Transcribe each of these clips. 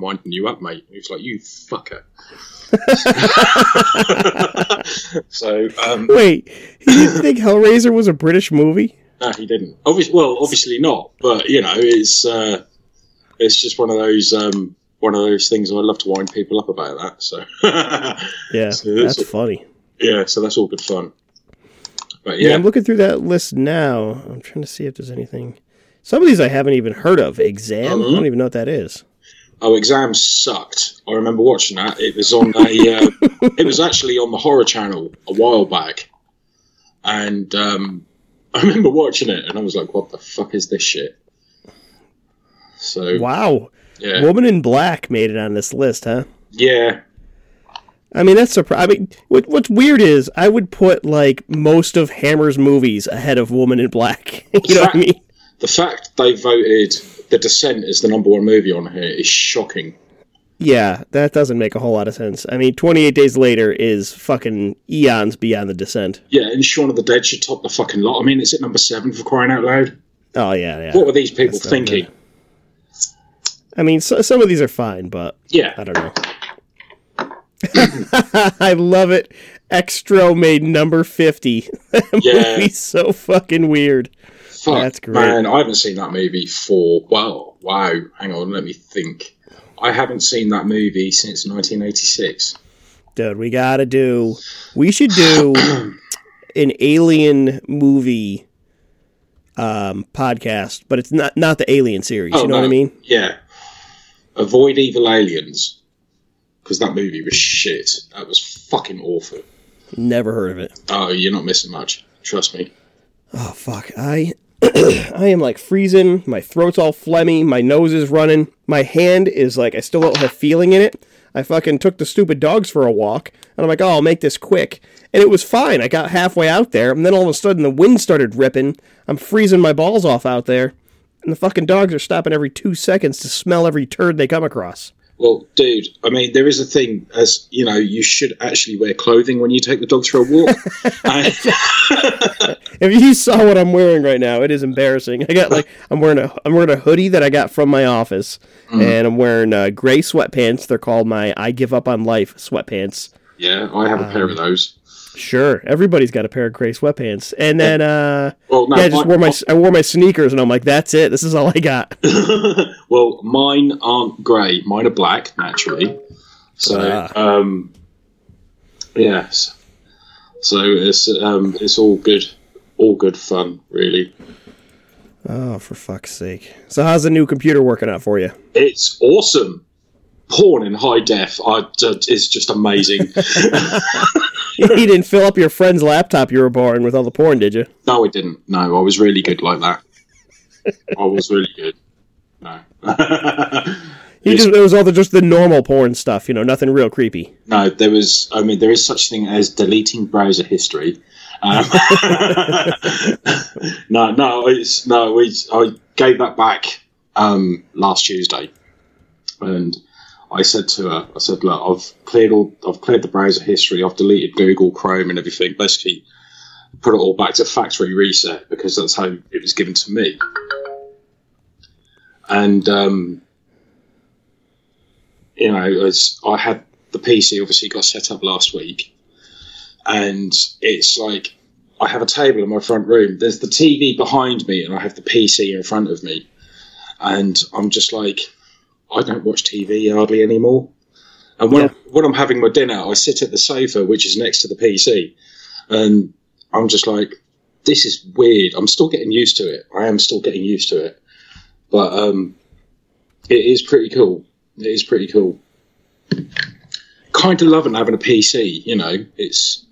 winding you up, mate. He was like, you fucker. so, um, Wait, he didn't think Hellraiser was a British movie? no, he didn't. Obviously, well, obviously not. But you know, it's uh, it's just one of those um, one of those things. I love to wind people up about that. So, Yeah, So it's- that's funny. yeah, so that's all good fun. But Yeah. yeah, I'm looking through that list now. I'm trying to see if there's anything. Some of these I haven't even heard of. Exam? I don't even know what that is. Oh, exams sucked. I remember watching that. It was on a. Uh, it was actually on the horror channel a while back, and um, I remember watching it, and I was like, "What the fuck is this shit?" So Wow. yeah, Woman in Black made it on this list, huh? yeah, I mean, that's surprising. I mean, what, what's weird is I would put like most of Hammer's movies ahead of Woman in Black. you know what I mean? the fact they voted The Descent is the number one movie on here is shocking. Yeah, that doesn't make a whole lot of sense. I mean, 28 Days Later is fucking eons beyond the descent. Yeah, and Shaun of the Dead should top the fucking lot. I mean, it's at number seven for crying out loud. Oh, yeah, yeah. What were these people That's thinking? I mean, so, some of these are fine, but Yeah, I don't know. I love it. Xtro made number 50. that Yeah. movie's so fucking weird. Fuck, That's great. man, I haven't seen that movie for well, wow. Hang on, let me think. I haven't seen that movie since 1986. Dude, we gotta do. We should do an alien movie um, podcast, but it's not not the Alien series. you know what I Oh, mean? Yeah. Avoid Evil Aliens, because that movie was shit. That was fucking awful. Never heard of it. Oh, you're not missing much. Trust me. Oh fuck! I I am like freezing. My throat's all phlegmy. My nose is running. My hand is like I still don't have feeling in it. I fucking took the stupid dogs for a walk, and I'm like, oh, I'll make this quick. And it was fine. I got halfway out there, and then all of a sudden the wind started ripping. I'm freezing my balls off out there, and the fucking dogs are stopping every two seconds to smell every turd they come across. Well, dude, I mean, there is a thing as you know, you should actually wear clothing when you take the dogs for a walk. If you saw what I'm wearing right now, it is embarrassing. I got like I'm wearing a I'm wearing a hoodie that I got from my office, and I'm wearing uh, gray sweatpants. They're called my I give up on life sweatpants. yeah, I have a pair of those. Sure, everybody's got a pair of gray sweatpants, and then uh, Well, no, yeah, I just mine- wore my I wore my sneakers, and I'm like, that's it. This is all I got. well, mine aren't grey. Mine are black, naturally. So, Ah. um, yes. So it's um, it's all good, all good fun, really. Oh, for fuck's sake! So how's the new computer working out for you? It's awesome. Porn in high def I, is just amazing. you didn't fill up your friend's laptop you were borrowing with all the porn, did you? no, I didn't. No, I was really good like that. I was really good. No. You Yes. just it was all the just the normal porn stuff, you know, nothing real creepy. No, there was. I mean, there is such thing as deleting browser history. Um, no, no, it's no. It's, I gave that back um, last Tuesday, and I said to her, I said, "Look, I've cleared all. I've cleared the browser history. I've deleted Google Chrome and everything. Basically, put it all back to factory reset because that's how it was given to me." And um, you know, I had the PC obviously got set up last week, and it's like I have a table in my front room. There's the TV behind me, and I have the PC in front of me, and I'm just like, I don't watch TV hardly anymore. And when, Yeah. I'm, when I'm having my dinner, I sit at the sofa, which is next to the PC, and I'm just like, this is weird. I'm still getting used to it. I am still getting used to it, but um, it is pretty cool. It is pretty cool. Kind of loving having a PC. You know, it's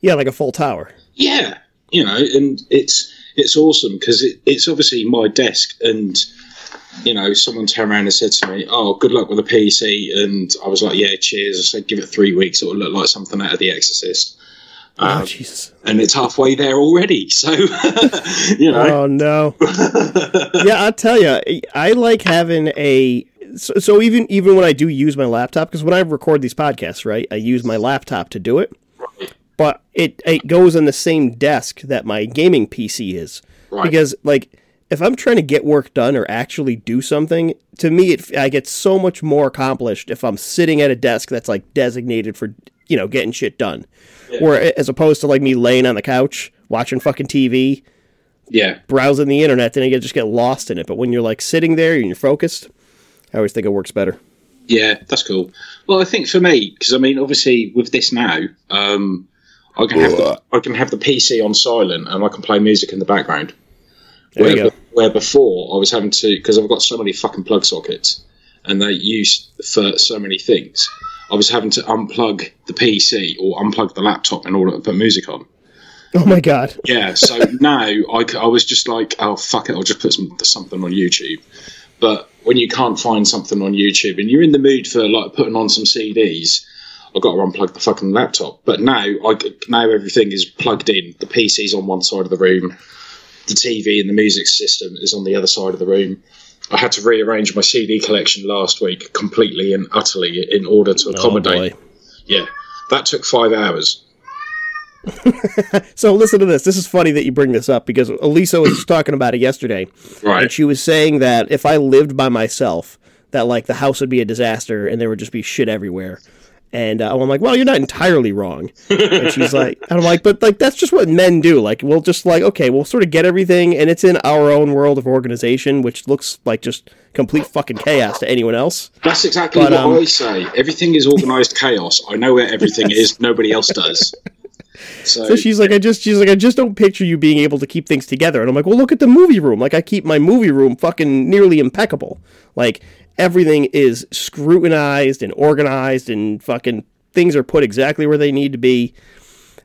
Yeah, like a full tower. yeah, you know, and it's it's awesome because it, it's obviously my desk, and you know, someone turned around and said to me, "Oh, good luck with the PC," and I was like, "Yeah, cheers." I said, "Give it three weeks; it'll look like something out of The Exorcist." oh Um, Jesus! and it's halfway there already, so you know. Oh no! yeah, I'll tell you, I like having a. So, so even even when I do use my laptop, because when I record these podcasts, right, I use my laptop to do it. But it it goes on the same desk that my gaming PC is, Right. because like if I'm trying to get work done or actually do something, to me, it, I get so much more accomplished if I'm sitting at a desk that's like designated for you know getting shit done, or as opposed to like me laying on the couch watching fucking TV, Yeah. browsing the internet, then I get just get lost in it. But when you're like sitting there and you're focused, I always think it works better. Yeah, that's cool. Well, I think for me, because I mean, obviously with this now, um, I can have the, I can have the PC on silent and I can play music in the background. There you go. Where before I was having to because I've got so many fucking plug sockets and they use for so many things. I was having to unplug the PC or unplug the laptop in order to put music on. Oh my god. Yeah, so now I was just like, oh fuck it, I'll just put some, something on YouTube. But when you can't find something on YouTube and you're in the mood for like putting on some CDs, I've got to unplug the fucking laptop. But now, I now everything is plugged in. The PC's on one side of the room, the TV and the music system is on the other side of the room. I had to rearrange my CD collection last week completely and utterly in order to Oh accommodate. boy. yeah, that took five hours. So listen to this. This is funny that you bring this up because Elisa was just talking about it yesterday. Right. And she was saying that if I lived by myself, that like the house would be a disaster and there would just be shit everywhere. And uh, I'm like, well, you're not entirely wrong. And she's like, and I'm like, but like that's just what men do. Like, we'll just like, okay, we'll sort of get everything, and it's in our own world of organization, which looks like just complete fucking chaos to anyone else. That's exactly But, what um, I say. Everything is organised chaos. I know where everything is. Nobody else does. So, So she's like, I just, she's like, I just don't picture you being able to keep things together. And I'm like, well, look at the movie room. Like, I keep my movie room fucking nearly impeccable. Like, everything is scrutinized and organized, and fucking things are put exactly where they need to be.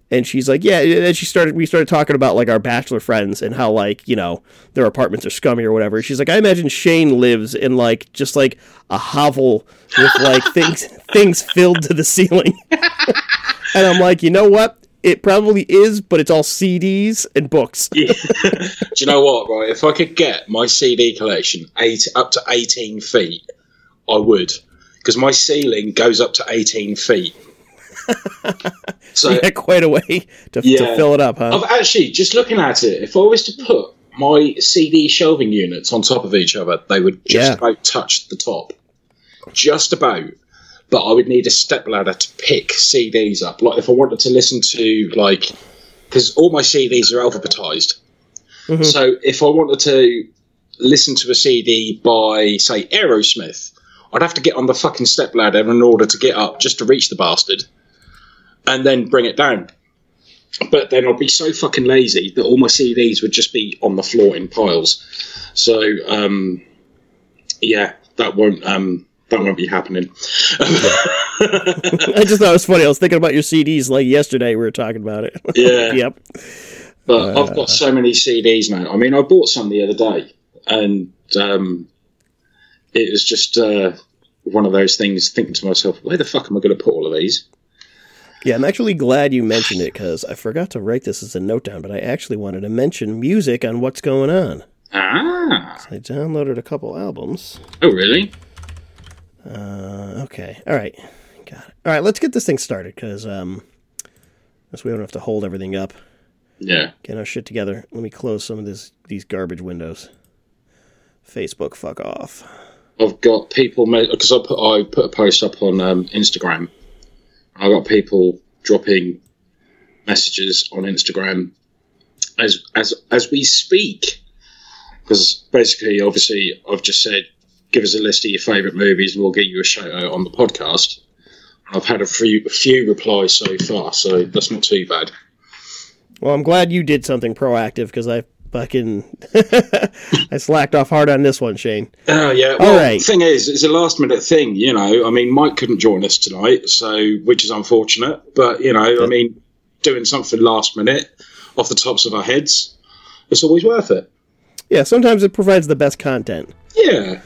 And she's like, yeah. And she started, we started talking about like our bachelor friends and how like you know their apartments are scummy or whatever. She's like, I imagine Shane lives in like just like a hovel with like things things filled to the ceiling. and I'm like, you know what? It probably is, but it's all CDs and books. do you know what? Right, if I could get my CD collection eight up to eighteen feet, I would, because my ceiling goes up to eighteen feet. so Yeah, quite a way to, to fill it up, huh? I've actually just looking at it. If I was to put my CD shelving units on top of each other, they would just Yeah. about touch the top, just about. But I would need a step ladder to pick CDs up. Like if I wanted to listen to like, because all my CDs are alphabetized. Mhm. So if I wanted to listen to a CD by say Aerosmith, I'd have to get on the fucking step ladder in order to get up just to reach the bastard, and then bring it down but then I'd be so fucking lazy that all my CDs would just be on the floor in piles. So um, yeah, that won't um, that won't be happening. I just thought it was funny. I was thinking about your CDs like yesterday. We were talking about it. Yeah. yep. But I've got so many CDs man. I mean, I bought some the other day, and um, it was just uh, one of those things. Thinking to myself, where the fuck am I going to put all of these? Yeah, I'm actually glad you mentioned it because I forgot to write this as a note down, but I actually wanted to mention music on what's going on. Ah, I downloaded a couple albums. oh really? Uh, okay. All right. Got it. All right, let's get this thing started because um, so we don't have to hold everything up. Yeah. Get our shit together. Let me close some of this these garbage windows. Facebook, fuck off. I've got people because I put I put a post up on um, Instagram. I got people dropping messages on Instagram as as as we speak. Because basically, obviously, I've just said, give us a list of your favourite movies, and we'll get you a shout out on the podcast. I've had a few a few replies so far, so that's not too bad. Well, I'm glad you did something proactive because I fucking I slacked off hard on this one, Shane. Oh yeah. Well, right. the thing is, it's a last minute thing. You know, I mean, Mike couldn't join us tonight, so which is unfortunate. But you know, I mean, doing something last minute off the tops of our heads, it's always worth it. Yeah, sometimes it provides the best content. Yeah.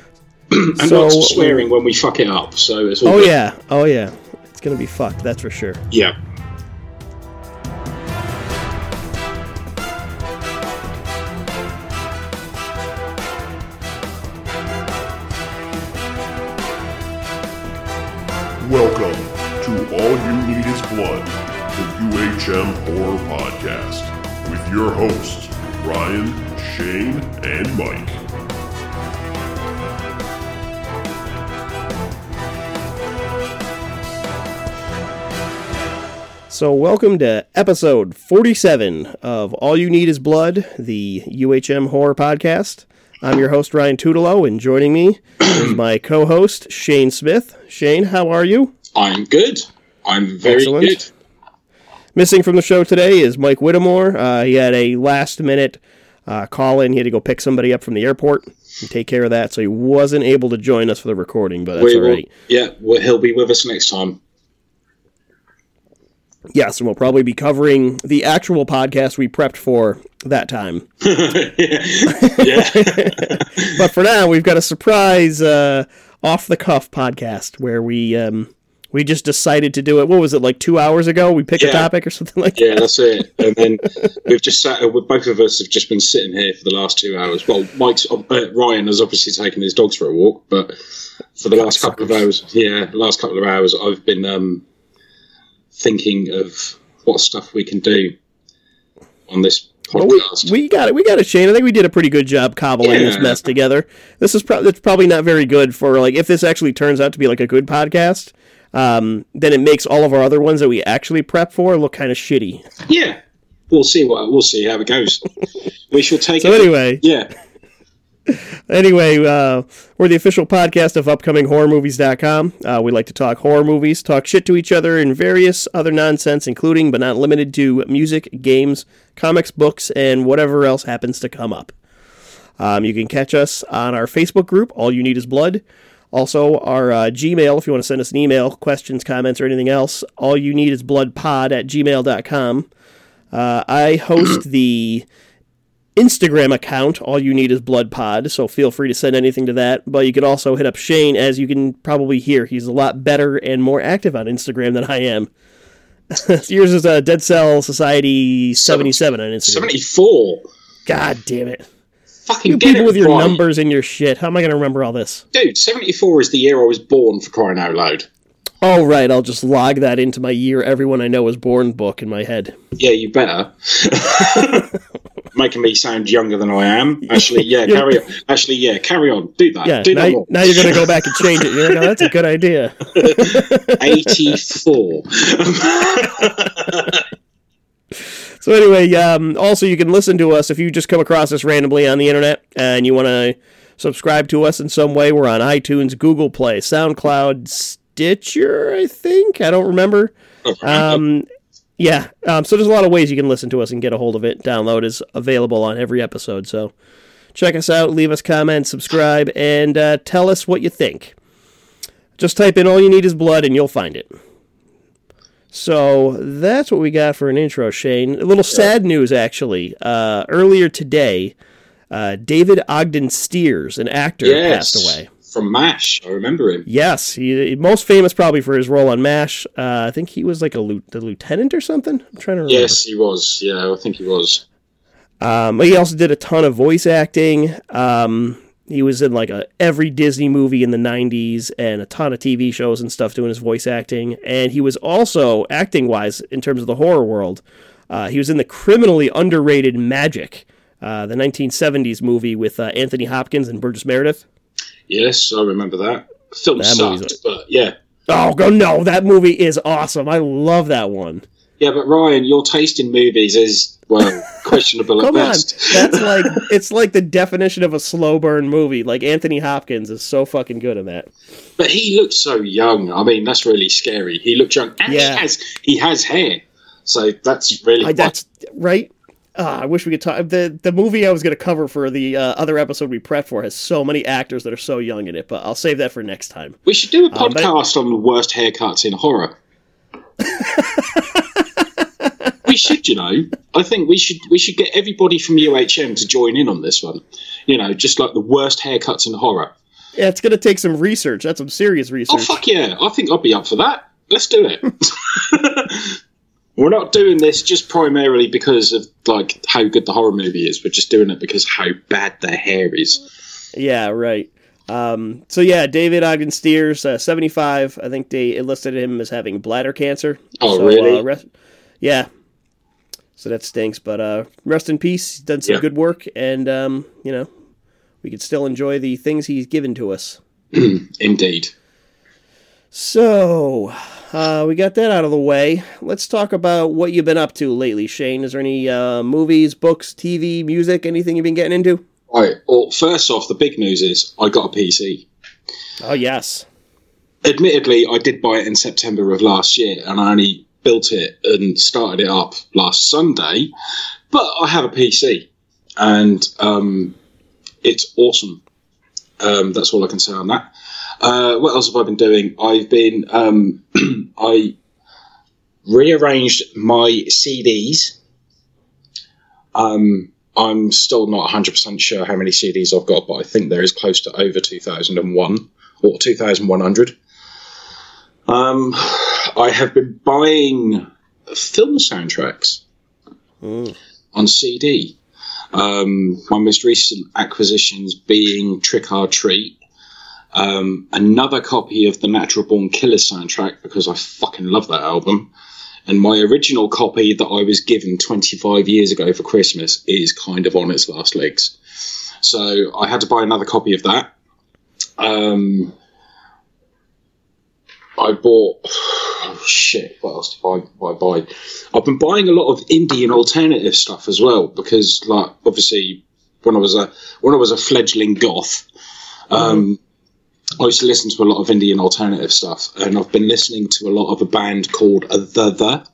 and So- not swearing when we fuck it up. So it's all Oh good. yeah, oh yeah. It's gonna be fucked, that's for sure. Yeah. Welcome to All You Need Is Blood, the UHM Horror Podcast, with your hosts, Ryan, Shane and Mike. So, welcome to episode 47 of All You Need Is Blood, the UHM horror podcast. I'm your host, Ryan Tutelo, and joining me is my co host, Shane Smith. Shane, how are you? I'm good. I'm very Excellent. good. Missing from the show today is Mike Whittemore. Uh, he had a last minute uh, call in. He had to go pick somebody up from the airport and take care of that, so he wasn't able to join us for the recording, but that's We all will- Yeah, well, he'll be with us next time. Yes, and we'll probably be covering the actual podcast we prepped for that time. yeah. But for now, we've got a surprise uh, off the cuff podcast where we um, we just decided to do it. What was it like two hours ago? We picked a topic or something like Yeah, that. that's it. And then we've just sat. uh, Both of us have just been sitting here for the last two hours. Well, Mike's uh, Ryan has obviously taken his dogs for a walk, but for the last couple of hours, yeah, last couple of hours, I've been um, thinking of what stuff we can do on this But we, podcast. we got it. We got it, Shane. I think we did a pretty good job cobbling this mess together. This is pro- it's probably not very good for like if this actually turns out to be like a good podcast. Um, then it makes all of our other ones that we actually prep for look kind of shitty. yeah, we'll see what we'll see how it goes. we shall take So it. anyway, Yeah, Anyway, uh, we're the official podcast of upcominghorrormovies.com. Uh, we like to talk horror movies, talk shit to each other, and various other nonsense, including but not limited to music, games, comics, books, and whatever else happens to come up. Um, you can catch us on our Facebook group, All You Need Is Blood. Also, our uh, Gmail, if you want to send us an email, questions, comments, or anything else, all you need is bloodpod at gmail.com. Uh, I host the Instagram account. All you need is Blood Pod, so feel free to send anything to that. But you could also hit up Shane, as you can probably hear. He's a lot better and more active on Instagram than I am. Yours is uh, Dead Cell Society 77 on Instagram. seventy-four. God damn it. Fucking You get people it with your right. numbers and your shit. How am I going to remember all this? dude. Seventy-four is the year I was born. For crying out loud. Oh, right. I'll just log that into my year everyone I know is born book in my head. Yeah, you better. Making me sound younger than I am. Actually, yeah, carry on. Actually, yeah, carry on. Do that. Yeah, Do that now, more. now you're going to go back and change it. You're like, oh, that's a good idea. 84. So anyway, um, also you can listen to us if you just come across us randomly on the internet and you want to subscribe to us in some way. We're on iTunes, Google Play, SoundCloud, Stitcher. I think I don't remember. Um, yeah. Um, so there's a lot of ways you can listen to us and get a hold of it. Download is available on every episode. So check us out, leave us comments, subscribe, and uh, tell us what you think. Just type in "All You Need Is Blood" and you'll find it. So that's what we got for an intro, Shane. A little sad news, actually. Uh, earlier today, uh, David Ogden Stiers, an actor, yes. passed away. From MASH. I remember him. Yes, he most famous probably for his role on MASH. Uh, I think he was like a the lieutenant or something. I'm trying to remember. Yes, he was. Yeah, I think he was. Um, he also did a ton of voice acting. Um, he was in like a, every Disney movie in the 90s and a ton of TV shows and stuff doing his voice acting. And he was also, acting wise, in terms of the horror world, uh, he was in the criminally underrated Magic, uh, the 1970s movie with uh, Anthony Hopkins and Burgess Meredith. Yes, I remember that. Film That sucked, movie's- but yeah. Oh, go no, that movie is awesome. I love that one. Yeah, but Ryan, your taste in movies is, well, questionable at Come on, best. that's like it's like the definition of a slow burn movie. Like Anthony Hopkins is so fucking good in that. But he looks so young. I mean, that's really scary. He looked young, and Yeah. he has he has hair, so that's really I, that's right. Ah, I wish we could talk. The the movie I was going to cover for the uh, other episode we prepped for has so many actors that are so young in it, but I'll save that for next time. We should do a Um, podcast on the worst haircuts in horror. we should, you know. I think we should we should get everybody from UHM to join in on this one. You know, just like the worst haircuts in horror. Yeah, it's going to take some research. That's some serious research. Oh fuck yeah! I think I'd be up for that. Let's do it. We're not doing this just primarily because of like how good the horror movie is. We're just doing it because how bad their hair is. Yeah, right. Um, so yeah, David Ogden Stiers, uh, seventy-five. I think they enlisted him as having bladder cancer. Oh, So, really? Uh, rest- yeah. So that stinks. But uh, rest in peace. He's done some Yeah. good work, and um, you know, we can still enjoy the things he's given to us. Indeed. So, uh, we got that out of the way. Let's talk about what you've been up to lately, Shane. Is there any uh, movies, books, TV, music, anything you've been getting into? Right. Well, first off, the big news is I got a PC. Oh, yes. Admittedly, I did buy it in September of last year, and I only built it and started it up last Sunday. But I have a PC, and um, it's awesome. Um, that's all I can say on that. Uh, what else have I been doing? I've been um, I rearranged my CDs. Um, I'm still not 100% sure how many CDs I've got, but I think there is close to over 2001 or 2100. Um, I have been buying film soundtracks Mm. on CD. Um, my most recent acquisitions being Trick or Treat, um, another copy of the Natural Born Killer soundtrack because I fucking love that album, and my original copy that I was given 25 years ago for Christmas is kind of on its last legs. So I had to buy another copy of that. Um, I bought oh shit. What else did I, buy? I've been buying a lot of indie and alternative stuff as well because, like, obviously, when I was a when I was a fledgling goth, um, I used to listen to a lot of Indian alternative stuff, and I've been listening to a lot of a band called The The.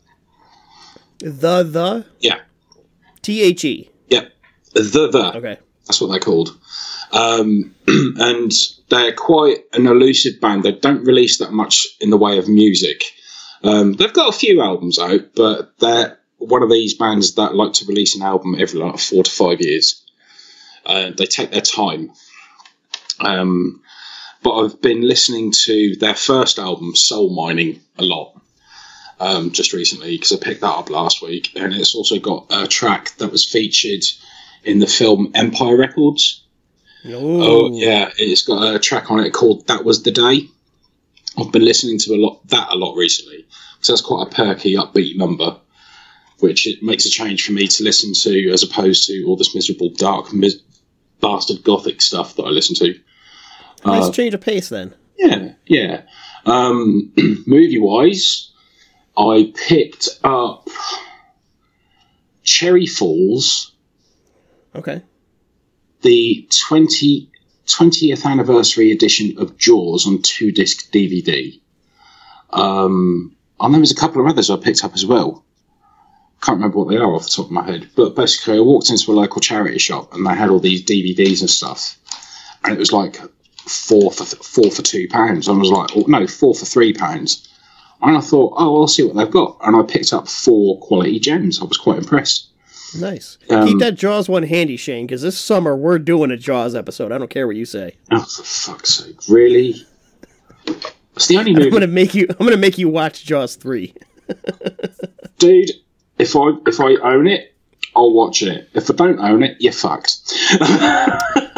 The, the, Yeah, T H E. yep, The The. Okay. That's what they're called. Um, and they're quite an elusive band. They don't release that much in the way of music. Um, they've got a few albums out, but they're one of these bands that like to release an album every like four to five years. Uh, they take their time. Um, but I've been listening to their first album, Soul Mining, a lot. Um, just recently because I picked that up last week, and it's also got a track that was featured in the film Empire Records. Oh yeah, it's got a track on it called "That Was the Day." I've been listening to a lot that a lot recently, so that's quite a perky, upbeat number, which it makes a change for me to listen to as opposed to all this miserable, dark, mis- bastard gothic stuff that I listen to. Nice Uh, change of pace then. yeah, yeah. Um, movie wise, I picked up Cherry Falls Okay. the 20, 20th anniversary edition of Jaws on two disc DVD. Um, and there was a couple of others I picked up as well. Can't remember what they are off the top of my head, but basically, I walked into a local charity shop and they had all these DVDs and stuff, and it was like four for four for two pounds. I was like, oh, no, four for three pounds. And I thought, oh, I'll see what they've got, and I picked up four quality gems. I was quite impressed. Nice. Um, Keep that Jaws one handy, Shane, because this summer we're doing a Jaws episode. I don't care what you say. Oh, for fuck's sake! Really? It's the only movie. I'm gonna make you. I'm gonna make you watch Jaws three. dude. If I if I own it, I'll watch it. If I don't own it, you're fucked.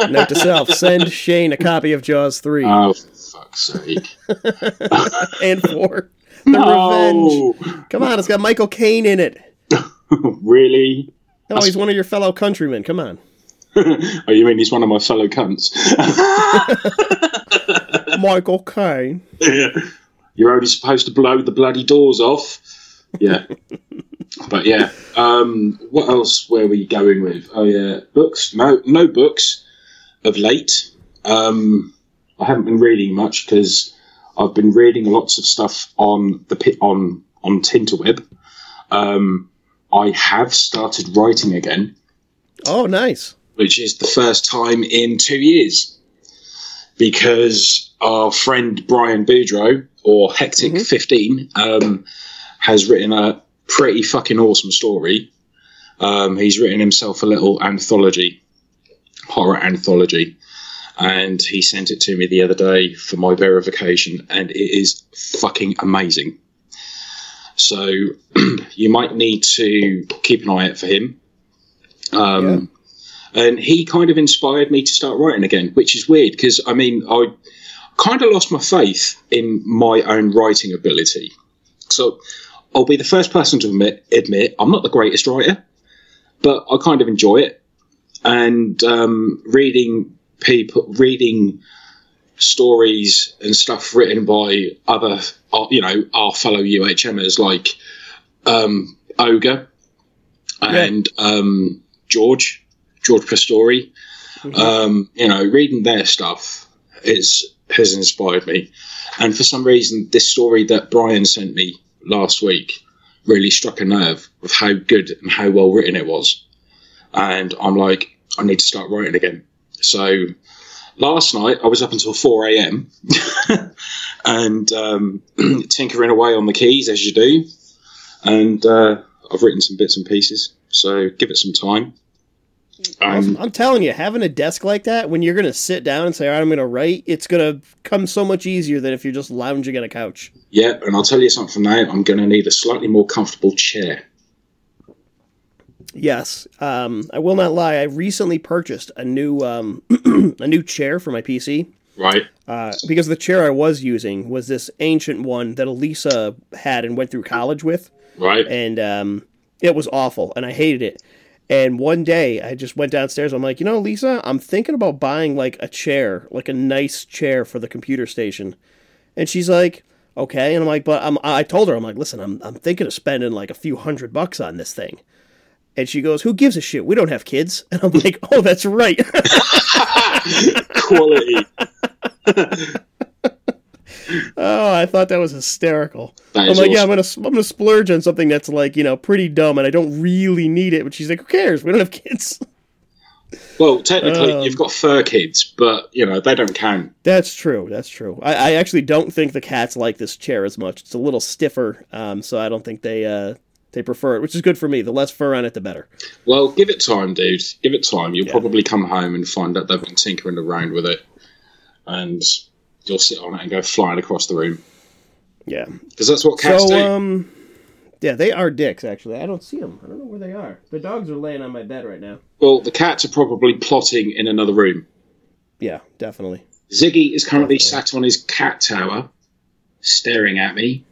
Note to self: send Shane a copy of Jaws three oh, for fuck's sake! and four. The no, Revenge. Come on, it's got Michael Caine in it. really? Oh, he's one of your fellow countrymen. Come on, Oh, you mean he's one of my fellow cunts? Michael Caine. You're only supposed to blow the bloody doors off. Yeah. but yeah. Um, what else were we going with? Oh yeah, books. No, no books of late. Um, I haven't been reading much because I've been reading lots of stuff on the pit on on Tinterweb. Um, I have started writing again, Oh, nice. which is the first time in two years because our friend Brian Boudreau or Hectic Fifteen um, has written a pretty fucking awesome story. Um, he's written himself a little anthology, horror anthology, and he sent it to me the other day for my verification, and it is fucking amazing. So you might need to keep an eye out for him. Um, And he kind of inspired me to start writing again, which is weird because I mean I kind of lost my faith in my own writing ability. So I'll be the first person to admit, admit I'm not the greatest writer, but I kind of enjoy it. And um, reading people, reading stories and stuff written by other, uh, you know, our fellow UHMers like um, Ogre and um, George, George Pastori. Um, you know, reading their stuff is has inspired me. And for some reason, this story that Brian sent me last week really struck a nerve with how good and how well written it was. And I'm like, I need to start writing again. So last night I was up until 4 a.m. and um, tinkering away on the keys as you do. And uh, I've written some bits and pieces. So give it some time. Um, I'm telling you, having a desk like that, when you're going to sit down and say, all right, I'm going to write, it's going to come so much easier than if you're just lounging on a couch. yeah, and I'll tell you something now. I'm going to need a slightly more comfortable chair. Yes, um, I will not lie. I recently purchased a new um, a new chair for my PC Right. uh, because the chair I was using was this ancient one that Elisa had and went through college with, Right. and um, it was awful, and I hated it. And one day, I just went downstairs. I'm like, you know, Lisa, I'm thinking about buying like a chair, like a nice chair for the computer station. And she's like, okay. And I'm like, but I'm, I told her, I'm like, listen, I'm, I'm thinking of spending like a few hundred bucks on this thing. And she goes, who gives a shit? We don't have kids. And I'm like, oh, that's right. Quality. oh, I thought that was hysterical. That I'm like, yeah, I'm gonna I'm gonna splurge on something that's like you know pretty dumb, and I don't really need it. But she's like, who cares? We don't have kids. Well, technically, Um, you've got fur kids, but you know they don't count. That's true. That's true. I, I actually don't think the cats like this chair as much. It's a little stiffer, um, so I don't think they uh, they prefer it, which is good for me. The less fur on it, the better. Well, give it time, dude. Give it time. You'll Yeah. probably come home and find out they've been tinkering around with it, and you'll sit on it and go flying across the room Yeah. because that's what cats do. So um, yeah, they are dicks. Actually, I don't see them. I don't know where they are. The dogs are laying on my bed right now. well, the cats are probably plotting in another room. Yeah, definitely. Ziggy is currently sat on his cat tower, staring at me.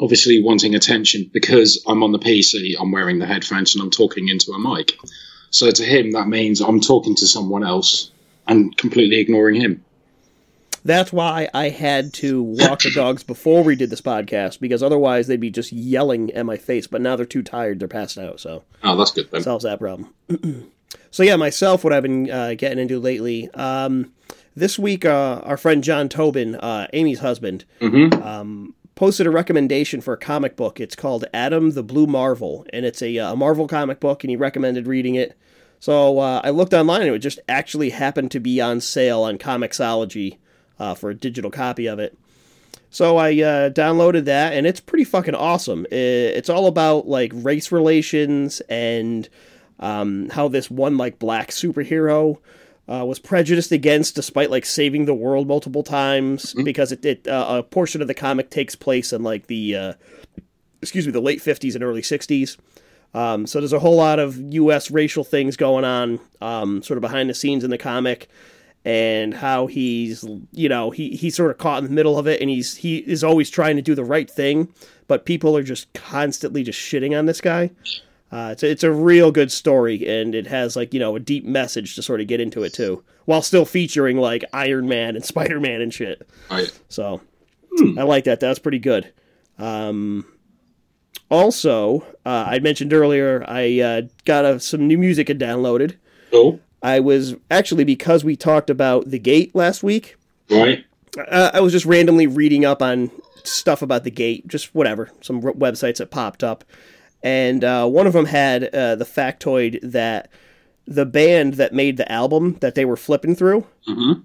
Obviously, wanting attention because I'm on the PC, I'm wearing the headphones, and I'm talking into a mic. So to him, that means I'm talking to someone else and completely ignoring him. That's why I had to walk the dogs before we did this podcast because otherwise they'd be just yelling at my face. But now they're too tired; they're passed out. So Oh, that's good then. solves that problem. so yeah, myself, what I've been uh, getting into lately. Um, this week, uh, our friend John Tobin, uh, Amy's husband, um, posted a recommendation for a comic book. It's called Adam the Blue Marvel, and it's a, uh, a Marvel comic book, and he recommended reading it. So uh, I looked online, and it just actually happened to be on sale on Comixology uh, for a digital copy of it. So I uh, downloaded that, and it's pretty fucking awesome. It's all about like race relations and um, how this one like black superhero uh, was prejudiced against, despite like saving the world multiple times, because it, it uh, a portion of the comic takes place in like the uh, excuse me the late fifties and early sixties. Um, so there's a whole lot of U.S. racial things going on, um, sort of behind the scenes in the comic, and how he's, you know, he he's sort of caught in the middle of it, and he's he is always trying to do the right thing, but people are just constantly just shitting on this guy. Uh, it's a, it's a real good story, and it has like you know a deep message to sort of get into it too, while still featuring like Iron Man and Spider Man and shit. Right. So I like that. That's pretty good. Um, also, uh, I mentioned earlier I uh, got uh some new music I downloaded. Cool. I was actually because we talked about the Gate last week. Right. Uh, I was just randomly reading up on stuff about the Gate, just whatever, some r- websites that popped up, and uh, one of them had uh, the factoid that the band that made the album that they were flipping through Mhm.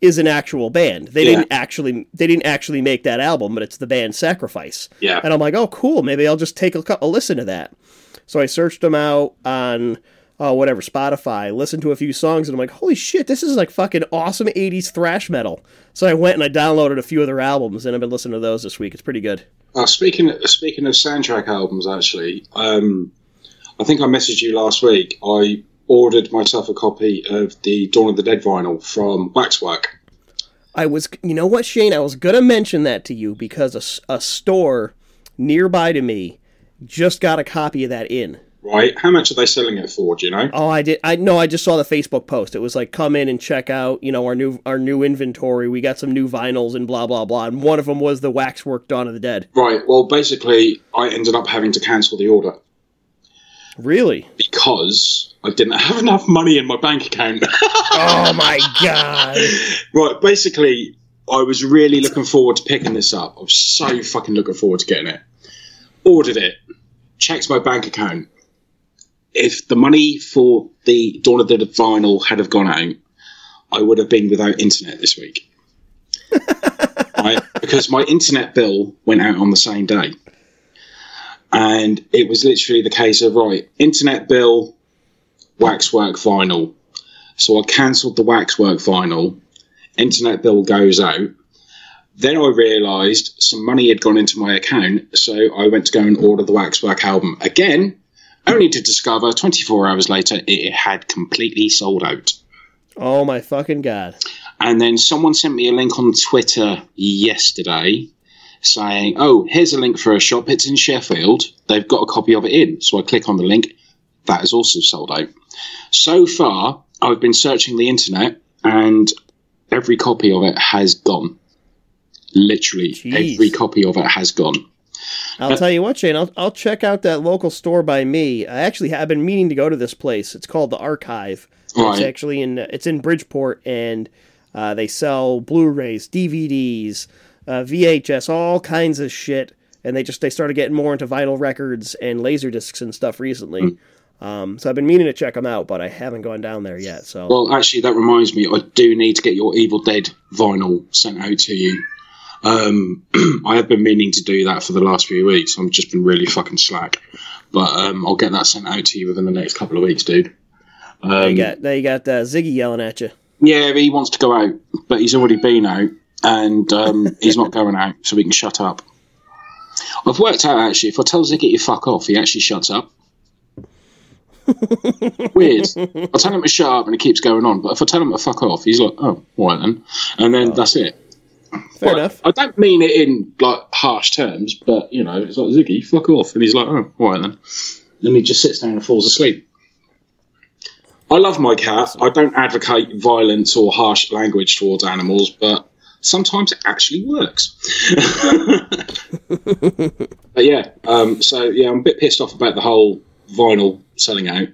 is an actual band. They Yeah. didn't actually they didn't actually make that album, but it's the band Sacrifice. Yeah. And I'm like, oh, cool. Maybe I'll just take a, a listen to that. So I searched them out on, oh, whatever, Spotify, listened to a few songs, and I'm like, holy shit, this is like fucking awesome 80s thrash metal. So I went and I downloaded a few of their albums, and I've been listening to those this week. It's pretty good. Uh, speaking speaking of soundtrack albums, actually, um, I think I messaged you last week. I ordered myself a copy of the Dawn of the Dead vinyl from Waxwork. I was, you know what, Shane? I was gonna mention that to you because a, a store nearby to me just got a copy of that in. Right? How much are they selling it for? Do you know? Oh, I did. I no, I just saw the Facebook post. It was like, come in and check out, you know, our new our new inventory. We got some new vinyls and blah blah blah. And one of them was the Waxwork Dawn of the Dead. Right. Well, basically, I ended up having to cancel the order Really? because I didn't have enough money in my bank account. oh my god! right. Basically, I was really looking forward to picking this up. I was so fucking looking forward to getting it. Ordered it. Checked my bank account. If the money for the Dawn of the Dead vinyl had have gone out, I would have been without internet this week. right? Because my internet bill went out on the same day. And it was literally the case of, right, internet bill, waxwork vinyl. So I cancelled the waxwork vinyl. Internet bill goes out. Then I realised some money had gone into my account, so I went to go and order the Waxwork album again, only to discover 24 hours later it had completely sold out. Oh my fucking god! And then someone sent me a link on Twitter yesterday saying, Oh, here's a link for a shop. It's in Sheffield. They've got a copy of it in. So I click on the link. That is also sold out. So far, I've been searching the internet and every copy of it has gone. Literally, Jeez. every copy of it has gone. I'll tell you what, Shane. I'll I'll check out that local store by me. I actually have been meaning to go to this place. It's called the Archive. Right. It's actually in it's in Bridgeport, and uh, they sell Blu-rays, DVDs, uh, VHS, all kinds of shit. And they just they started getting more into vinyl records and laser discs and stuff recently. Um, so I've been meaning to check them out, but I haven't gone down there yet. So Well, actually, that reminds me, I do need to get your Evil Dead vinyl sent out to you. Um, I have been meaning to do that for the last few weeks. I've just been really fucking slack. But um, I'll get that sent out to you within the next couple of weeks, dude. there you Um, got there you got uh, Ziggy yelling at you. yeah, he wants to go out, but he's already been out, and um, he's not going out, so we can shut up. I've worked out, actually, if I tell Ziggy to fuck off, he actually shuts up. Weird. I tell him to shut up and it keeps going on, but if I tell him to fuck off, he's like, oh, all right then. And then that's it. Fair Well, enough. I don't mean it in like harsh terms, but you know, it's like Ziggy, fuck off, and he's like, oh, all right then. And he just sits down and falls asleep. I love my cat. I don't advocate violence or harsh language towards animals, but sometimes it actually works. but yeah, um, so yeah, I'm a bit pissed off about the whole vinyl selling out.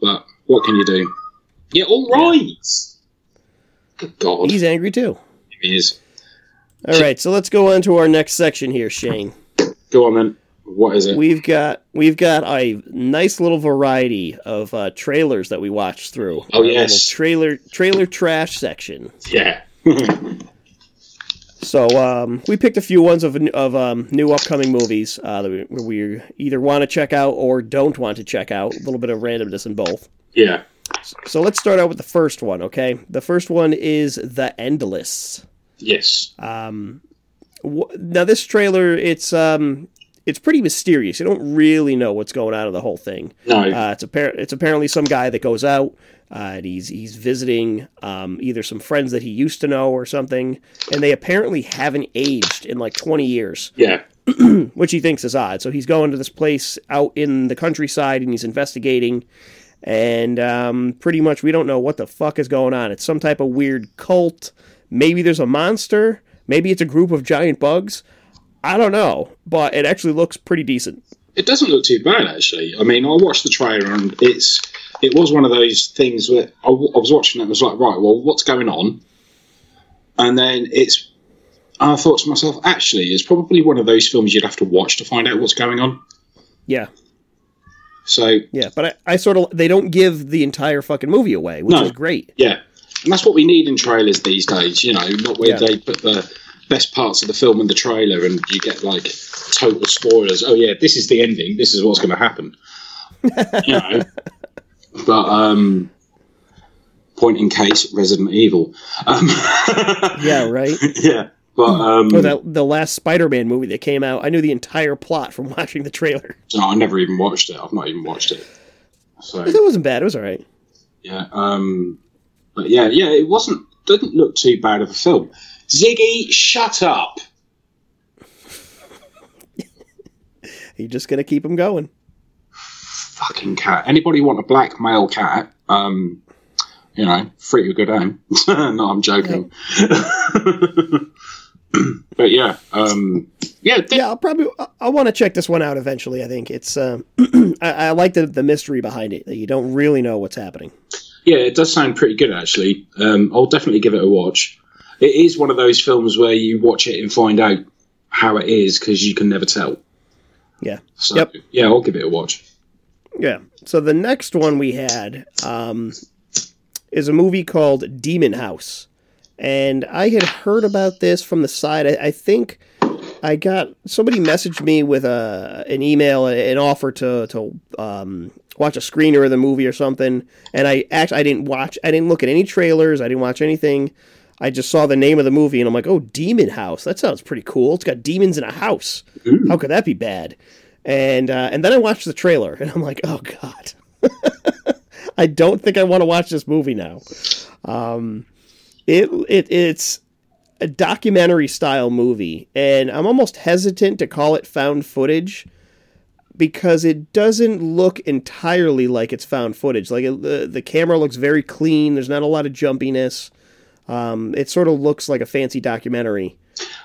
But what can you do? Yeah, all right. Good God, He's angry too. he is. All right, so let's go on to our next section here, Shane. Go on then. What is it? We've got we've got a nice little variety of uh, trailers that we watched through. Oh, yes. trailer trailer trash section. yeah. So um, we picked a few ones of of um, new upcoming movies uh, that we, we either want to check out or don't want to check out. A little bit of randomness in both. yeah. So let's start out with the first one. Okay, the first one is The Endless. Yes. Wh- now this trailer it's um it's pretty mysterious you don't really know what's going on in the whole thing no. uh, it's appar- it's apparently some guy that goes out uh, and he's he's visiting um, either some friends that he used to know or something and they apparently haven't aged in like 20 years yeah. which he thinks is odd so he's going to this place out in the countryside and he's investigating and um, pretty much we don't know what the fuck is going on it's some type of weird cult maybe there's a monster maybe it's a group of giant bugs i don't know but it actually looks pretty decent It doesn't look too bad actually. I mean, I watched the trailer and it's it was one of those things where I, w- I was watching it and was like, right, well, what's going on? And then it's. I thought to myself, actually, it's probably one of those films you'd have to watch to find out what's going on. yeah So yeah but i, I sort of they don't give the entire fucking movie away which No. is great yeah, and that's what we need in trailers these days. You know, not where Yeah. they put the best parts of the film in the trailer and you get like total spoilers. Oh yeah, this is the ending. This is what's going to happen. you know, but um, point in case Resident Evil. Um, yeah right yeah, but um, or that the last spider-man movie that came out i knew the entire plot from watching the trailer no, I never even watched it. I've not even watched it. So it wasn't bad it was all right yeah, um, but yeah, yeah, it wasn't. Didn't look too bad of a film. Ziggy, shut up. You're just gonna keep him going. Fucking cat. Anybody want a black male cat? Um, you know, free a good aim. no, I'm joking. but yeah, um, yeah, th- Yeah, I'll probably I, I want to check this one out eventually. I think it's um, I, I like the the mystery behind it that you don't really know what's happening. yeah, it does sound pretty good actually. Um, I'll definitely give it a watch. It is one of those films where you watch it and find out how it is because you can never tell. Yeah. So, Yep. yeah, I'll give it a watch. Yeah. So the next one we had um, is a movie called Demon House, and I had heard about this from the side. I, I think I got somebody messaged me with a an email, an offer to to um, watch a screener of the movie or something, and I actually I didn't watch. I didn't look at any trailers. I didn't watch anything. I just saw the name of the movie and I'm like, oh, Demon House. That sounds pretty cool. It's got demons in a house. How could that be bad? And uh, and then I watched the trailer and I'm like, oh god, I don't think I want to watch this movie now. Um, it it it's a documentary style movie, and I'm almost hesitant to call it found footage because it doesn't look entirely like it's found footage. Like it, the the camera looks very clean. There's not a lot of jumpiness. Um, it sort of looks like a fancy documentary.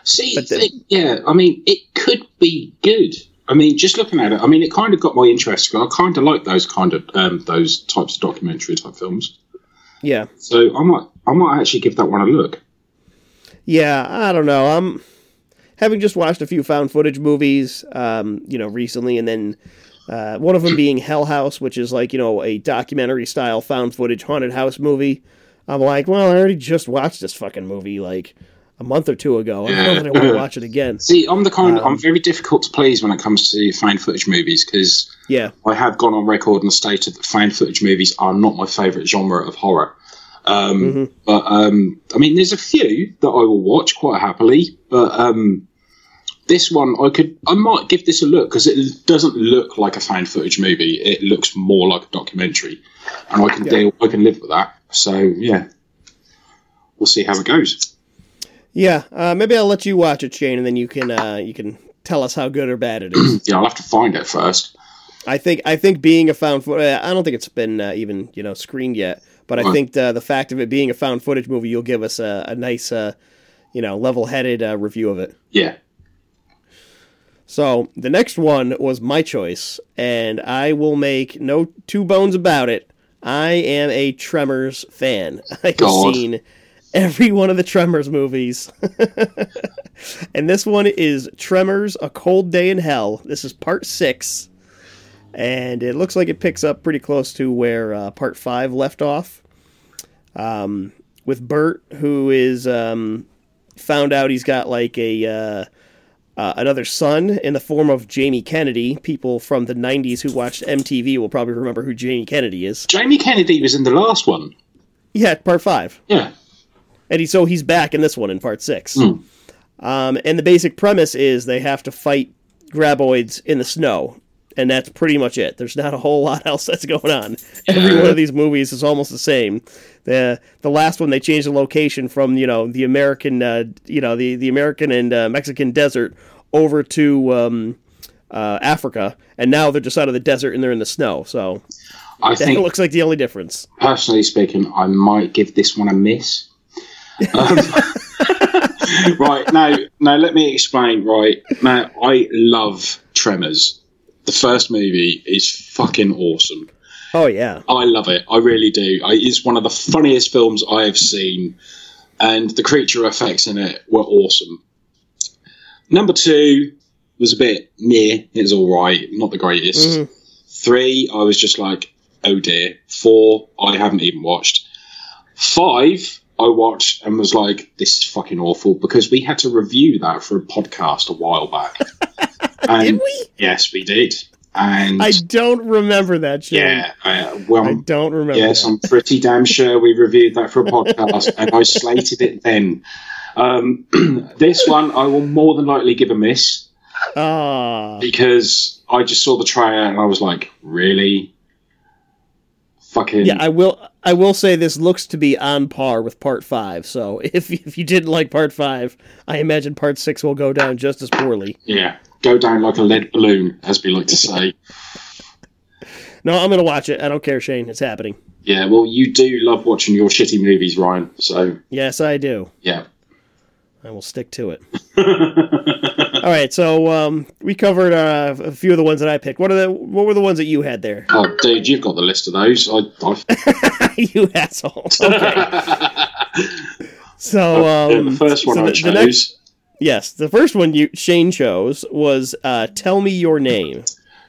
See, But the- th- yeah, I mean, it could be good. I mean, just looking at it, I mean, it kind of got my interest. I kind of like those kind of um, those types of documentary type films. Yeah, So I might, I might actually give that one a look. yeah. I don't know. I'm having just watched a few found footage movies, um, you know, recently, and then uh, one of them being Hell House, which is like you know a documentary style found footage haunted house movie. I'm like, well, I already just watched this fucking movie like a month or two ago. I don't know that I want to watch it again. See, I'm the kind. Um, I'm very difficult to please when it comes to found footage movies because Yeah, I have gone on record and stated that found footage movies are not my favourite genre of horror. Um, Mhm. But um, I mean, there's a few that I will watch quite happily. But um, this one, I could, I might give this a look because it doesn't look like a found footage movie. It looks more like a documentary, and I can Yeah. deal, I can live with that. So yeah, we'll see how it goes. yeah. Uh, maybe I'll let you watch it, Shane, and then you can uh, you can tell us how good or bad it is. Yeah, I'll have to find it first. I think I think being a found footage, I don't think it's been uh, even you know screened yet, but I think the the fact of it being a found footage movie, you'll give us a, a nice uh, you know level headed uh, review of it. Yeah. So the next one was my choice, and I will make no two bones about it. I am a Tremors fan. I've God. seen every one of the Tremors movies. and this one is Tremors A Cold Day in Hell. This is part six. And it looks like it picks up pretty close to where uh, part five left off. Um, with Bert, who is um, found out he's got like a. Uh, uh, another son in the form of Jamie Kennedy. People from the 90s who watched MTV will probably remember who Jamie Kennedy is. Jamie Kennedy was in the last one. Yeah, part five. Yeah. And he, so he's back in this one in part six. Hmm. Um, and the basic premise is they have to fight graboids in the snow. And that's pretty much it. There's not a whole lot else that's going on. Every one of these movies is almost the same. The the last one they changed the location from you know the American uh, you know the the American and uh, Mexican desert over to um, uh, Africa, and now they're just out of the desert and they're in the snow. So I that think looks like the only difference. personally speaking, I might give this one a miss. Um, right now, now let me explain. Right now, I love Tremors. The first movie is fucking awesome. Oh yeah, I love it. I really do. I, it's one of the funniest films I have seen, and the creature effects in it were awesome. Number two was a bit meh. It was all right, not the greatest. Mhm. Three, I was just like, oh dear. Four, I haven't even watched. Five, I watched and was like, this is fucking awful because we had to review that for a podcast a while back. did we? Yes, we did. And I don't remember that yeah, uh, well, I don't remember. Yes, that. I'm pretty damn sure we reviewed that for a podcast, and I slated it then. Um, this one I will more than likely give a miss Ah, because I just saw the trailer and I was like, really? Fucking yeah. I will. I will say this looks to be on par with part five. So if if you didn't like part five, I imagine part six will go down just as poorly. yeah. Go down like a lead balloon, as we like to say. No, I'm gonna watch it. I don't care, Shane. It's happening. Yeah, well, you do love watching your shitty movies, Ryan. So Yes, I do. yeah. I will stick to it. All right, so um, we covered uh, a few of the ones that I picked. What are the what were the ones that you had there? Oh, dude, you've got the list of those. I, I you asshole. Okay. So um, the first one so I the- chose. the next- yes, the first one you Shane chose was uh, "Tell Me Your Name."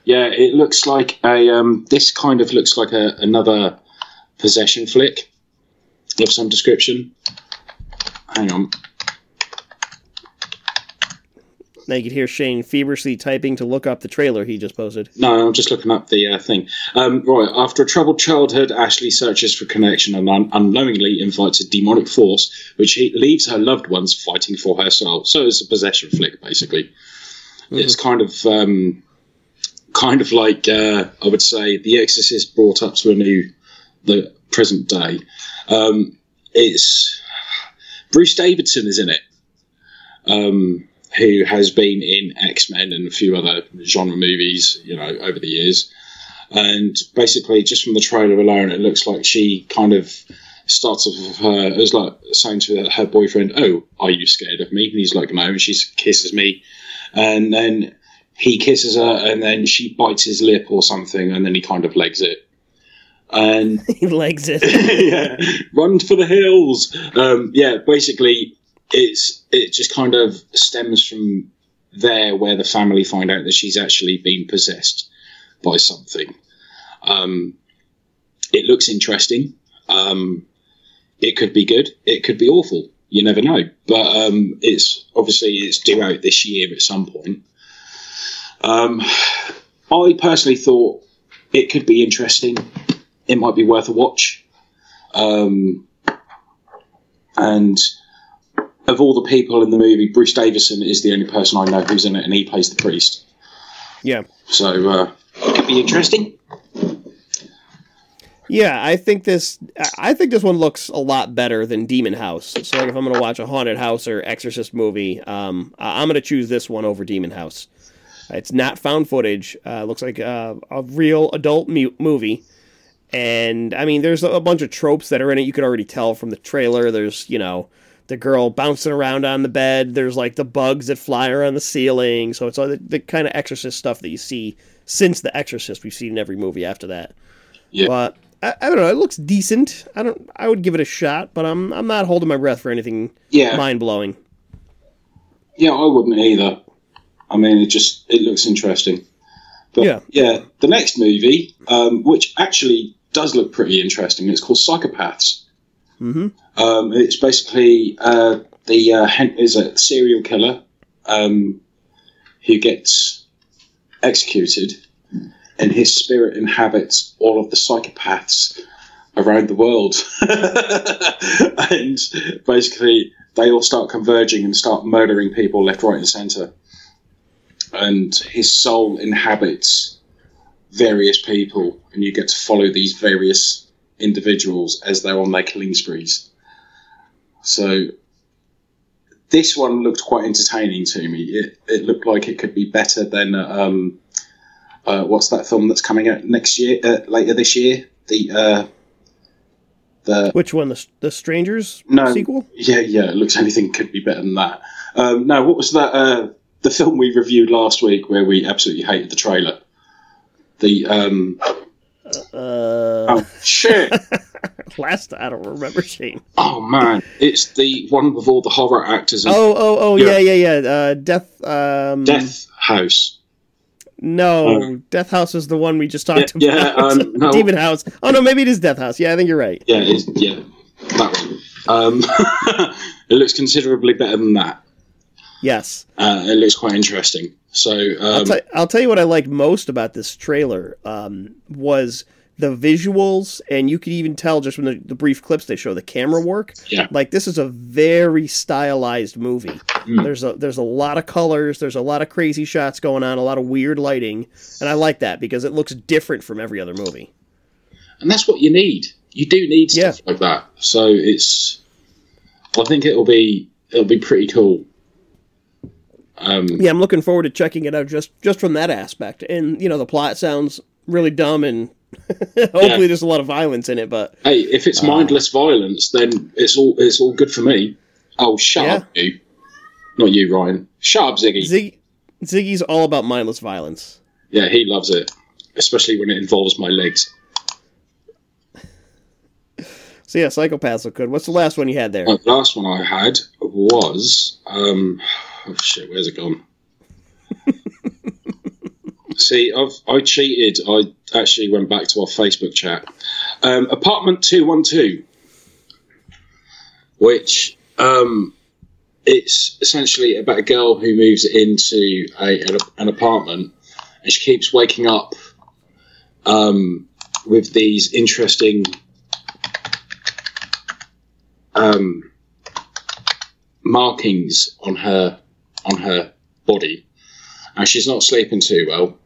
Yeah, it looks like a. Um, this kind of looks like a, another possession flick of some description. Hang on. Now you could hear Shane feverishly typing to look up the trailer he just posted. No, I'm just looking up the uh, thing. Um, right, after a troubled childhood, Ashley searches for connection and un- unknowingly invites a demonic force, which he- leaves her loved ones fighting for her soul. So it's a possession flick, basically. It's kind of, um, kind of like uh, I would say, The Exorcist brought up to a new, the present day. Um, it's Bruce Davison is in it. Um, who has been in X Men and a few other genre movies, you know, over the years. And basically, just from the trailer alone, it looks like she kind of starts off with her, it was like saying to her boyfriend, Oh, are you scared of me? And he's like, No. And she kisses me. And then he kisses her, and then she bites his lip or something, and then he kind of legs it. And he legs it. yeah, run for the hills. Um, yeah, basically, it's it just kind of stems from there where the family find out that she's actually been possessed by something. Um, it looks interesting. Um, it could be good. It could be awful. You never know. But um, it's obviously it's due out this year at some point. Um, I personally thought it could be interesting. It might be worth a watch. Um, and of all the people in the movie, Bruce Davison is the only person I know who's in it, and he plays the priest. yeah. So uh, it could be interesting. Yeah, I think this. I think this one looks a lot better than Demon House. So, like, if I'm going to watch a haunted house or Exorcist movie, um, I'm going to choose this one over Demon House. It's not found footage. Uh, looks like uh, a real adult mu- movie, and I mean, there's a bunch of tropes that are in it. You could already tell from the trailer. There's, you know, the girl bouncing around on the bed. There's like the bugs that fly around the ceiling. So it's all the, the kind of Exorcist stuff that you see since the Exorcist. We've seen in every movie after that. Yeah. But I, I don't know. It looks decent. I don't. I would give it a shot, but I'm I'm not holding my breath for anything Yeah, mind blowing. yeah, I wouldn't either. I mean, it just it looks interesting. But Yeah. yeah, the next movie, um, which actually does look pretty interesting, it's called Psychopaths. hmm Um, it's basically uh, the uh, is a serial killer um, who gets executed, and his spirit inhabits all of the psychopaths around the world, and basically they all start converging and start murdering people left, right, and centre. And his soul inhabits various people, and you get to follow these various individuals as they're on their killing sprees. So this one looked quite entertaining to me. It, it looked like it could be better than um, uh, what's that film that's coming out next year, uh, later this year? The uh, the Which one? The the Strangers No. sequel? yeah yeah, it looks anything could be better than that. Um, no, what was that? Uh, the film we reviewed last week where we absolutely hated the trailer. The um, Uh, oh shit. last I don't remember Shane. Oh man, it's the one with all the horror actors and Oh oh oh Yeah. yeah yeah yeah. Uh, Death. Um, Death House. No, Oh. Death House is the one we just talked Yeah, yeah, about. um, no. Demon House. Oh no, maybe it is Death House. Yeah, I think you're right. Yeah, it's, yeah, that one. Um, it looks considerably better than that. Yes. Uh, it looks quite interesting. So I'll, um, tell I'll tell you what I liked most about this trailer um, was the visuals, and you could even tell just from the, the brief clips they show the camera work. Yeah. like this is a very stylized movie. Mm. There's a there's a lot of colors, there's a lot of crazy shots going on, a lot of weird lighting, and I like that because it looks different from every other movie. and that's what you need. You do need stuff like that. So it's. I think it'll be it'll be pretty cool. Um, Yeah, I'm looking forward to checking it out just just from that aspect. And you know, the plot sounds really dumb, and hopefully there's a lot of violence in it. But Hey, if it's mindless violence, then it's all it's all good for me. Oh, shut Yeah. up, you. Not you, Ryan. Shut up, Ziggy. Ziggy, Ziggy's all about mindless violence. yeah, he loves it, especially when it involves my legs. So yeah, psychopaths look good. What's the last one you had there? Uh, the last one I had was um, oh shit, where's it gone? See, I've I cheated. I actually went back to our Facebook chat. Um, apartment two one two, which um, it's essentially about a girl who moves into a, an, apartment, and she keeps waking up um, with these interesting um, markings on her on her body, and she's not sleeping too well.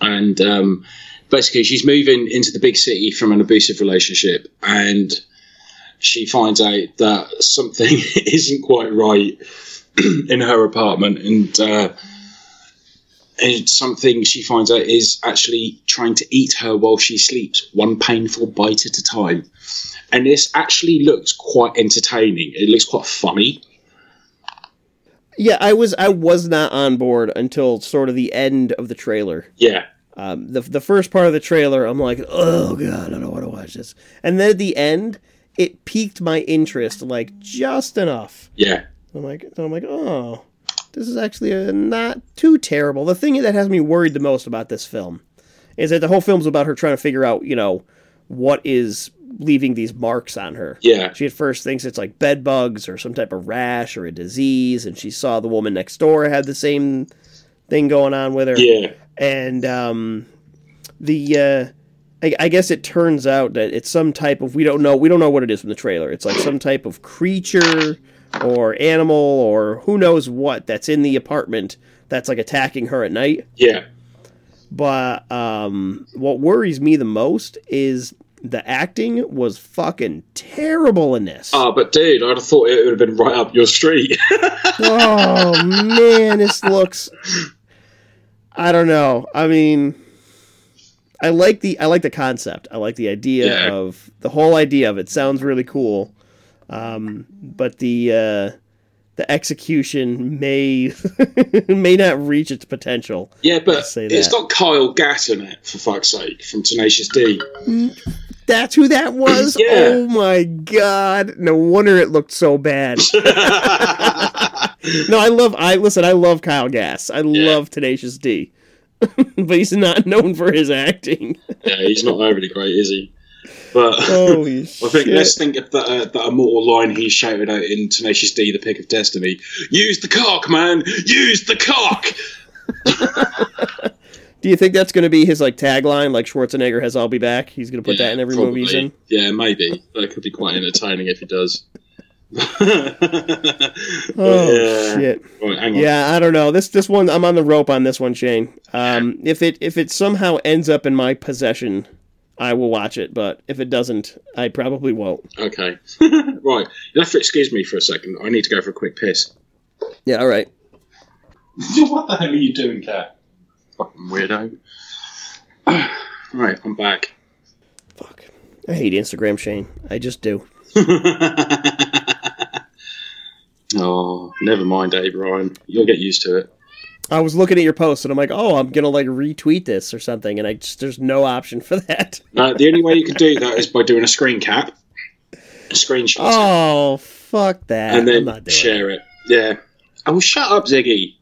And um, basically, she's moving into the big city from an abusive relationship, and she finds out that something isn't quite right in her apartment, and. Uh, and something she finds out is actually trying to eat her while she sleeps, one painful bite at a time and this actually looks quite entertaining. It looks quite funny. Yeah, I was I was not on board until sort of the end of the trailer. Yeah, Um, the the first part of the trailer, I'm like, oh god, I don't want to watch this. And then at the end, it piqued my interest like just enough. yeah, I'm like, I'm like, oh, this is actually a, not too terrible. The thing that has me worried the most about this film is that the whole film's about her trying to figure out, you know, what is leaving these marks on her. yeah, She at first thinks it's like bed bugs or some type of rash or a disease, and she saw the woman next door had the same thing going on with her. yeah, And um, the uh, I, I guess it turns out that it's some type of we don't know we don't know what it is from the trailer. It's like some type of creature or animal or who knows what that's in the apartment that's like attacking her at night. yeah. But um, what worries me the most is the acting was fucking terrible in this. Ah, but dude, I'd have thought it would have been right up your street. oh man, this looks. I don't know. I mean, I like the I like the concept. I like the idea Yeah. of the whole idea of it. Sounds really cool. Um, but the uh, the execution may may not reach its potential. yeah, but it's got Kyle Gass in it, for fuck's sake, from Tenacious D. That's who that was. Yeah. Oh my god! No wonder it looked so bad. No, I love. I listen. I love Kyle Gass. I love Tenacious D, but he's not known for his acting. yeah, he's not overly great, is he? But Holy I shit! think let's think of that, uh, that immortal line he shouted out in Tenacious D, The Pick of Destiny. Use the cock, man! Use the cock! Do you think that's going to be his like tagline? Like Schwarzenegger has "I'll be back." He's going to put that in every movie he's in. Yeah, maybe. That could be quite entertaining if he does. Oh yeah. shit! Right, hang on. Yeah, I don't know. This this one, I'm on the rope on this one, Shane. Um, if it if it somehow ends up in my possession, I will watch it. But if it doesn't, I probably won't. Okay. right. You'll have to excuse me for a second. I need to go for a quick piss. Yeah, all right. what the hell are you doing, Cat? Fucking weirdo. right, I'm back. Fuck. I hate Instagram, Shane. I just do. oh, never mind, Abe Ryan. You'll get used to it. I was looking at your post and I'm like, oh, I'm gonna like retweet this or something, and I just there's no option for that. Uh, the only way you can do that is by doing a screen cap, a screenshot, Oh, fuck that! and then doing it. share it. Yeah. Oh, shut up, Ziggy.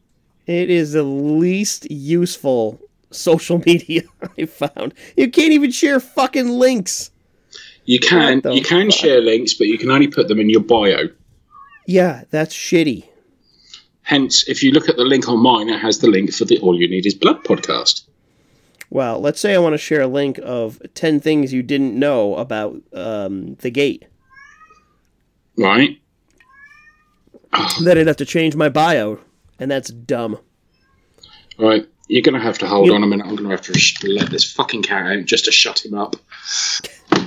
It is the least useful social media I found. You can't even share fucking links. You can you can fuck? share links, but you can only put them in your bio. Yeah, that's shitty. Hence, if you look at the link on mine, it has the link for the All You Need Is Blood podcast. Well, let's say I want to share a link of 10 things you didn't know about um, the gate. Right? Then I'd have to change my bio, and that's dumb. Right. You're going to have to hold You- on a minute. I'm going to have to sh- let this fucking cat out just to shut him up.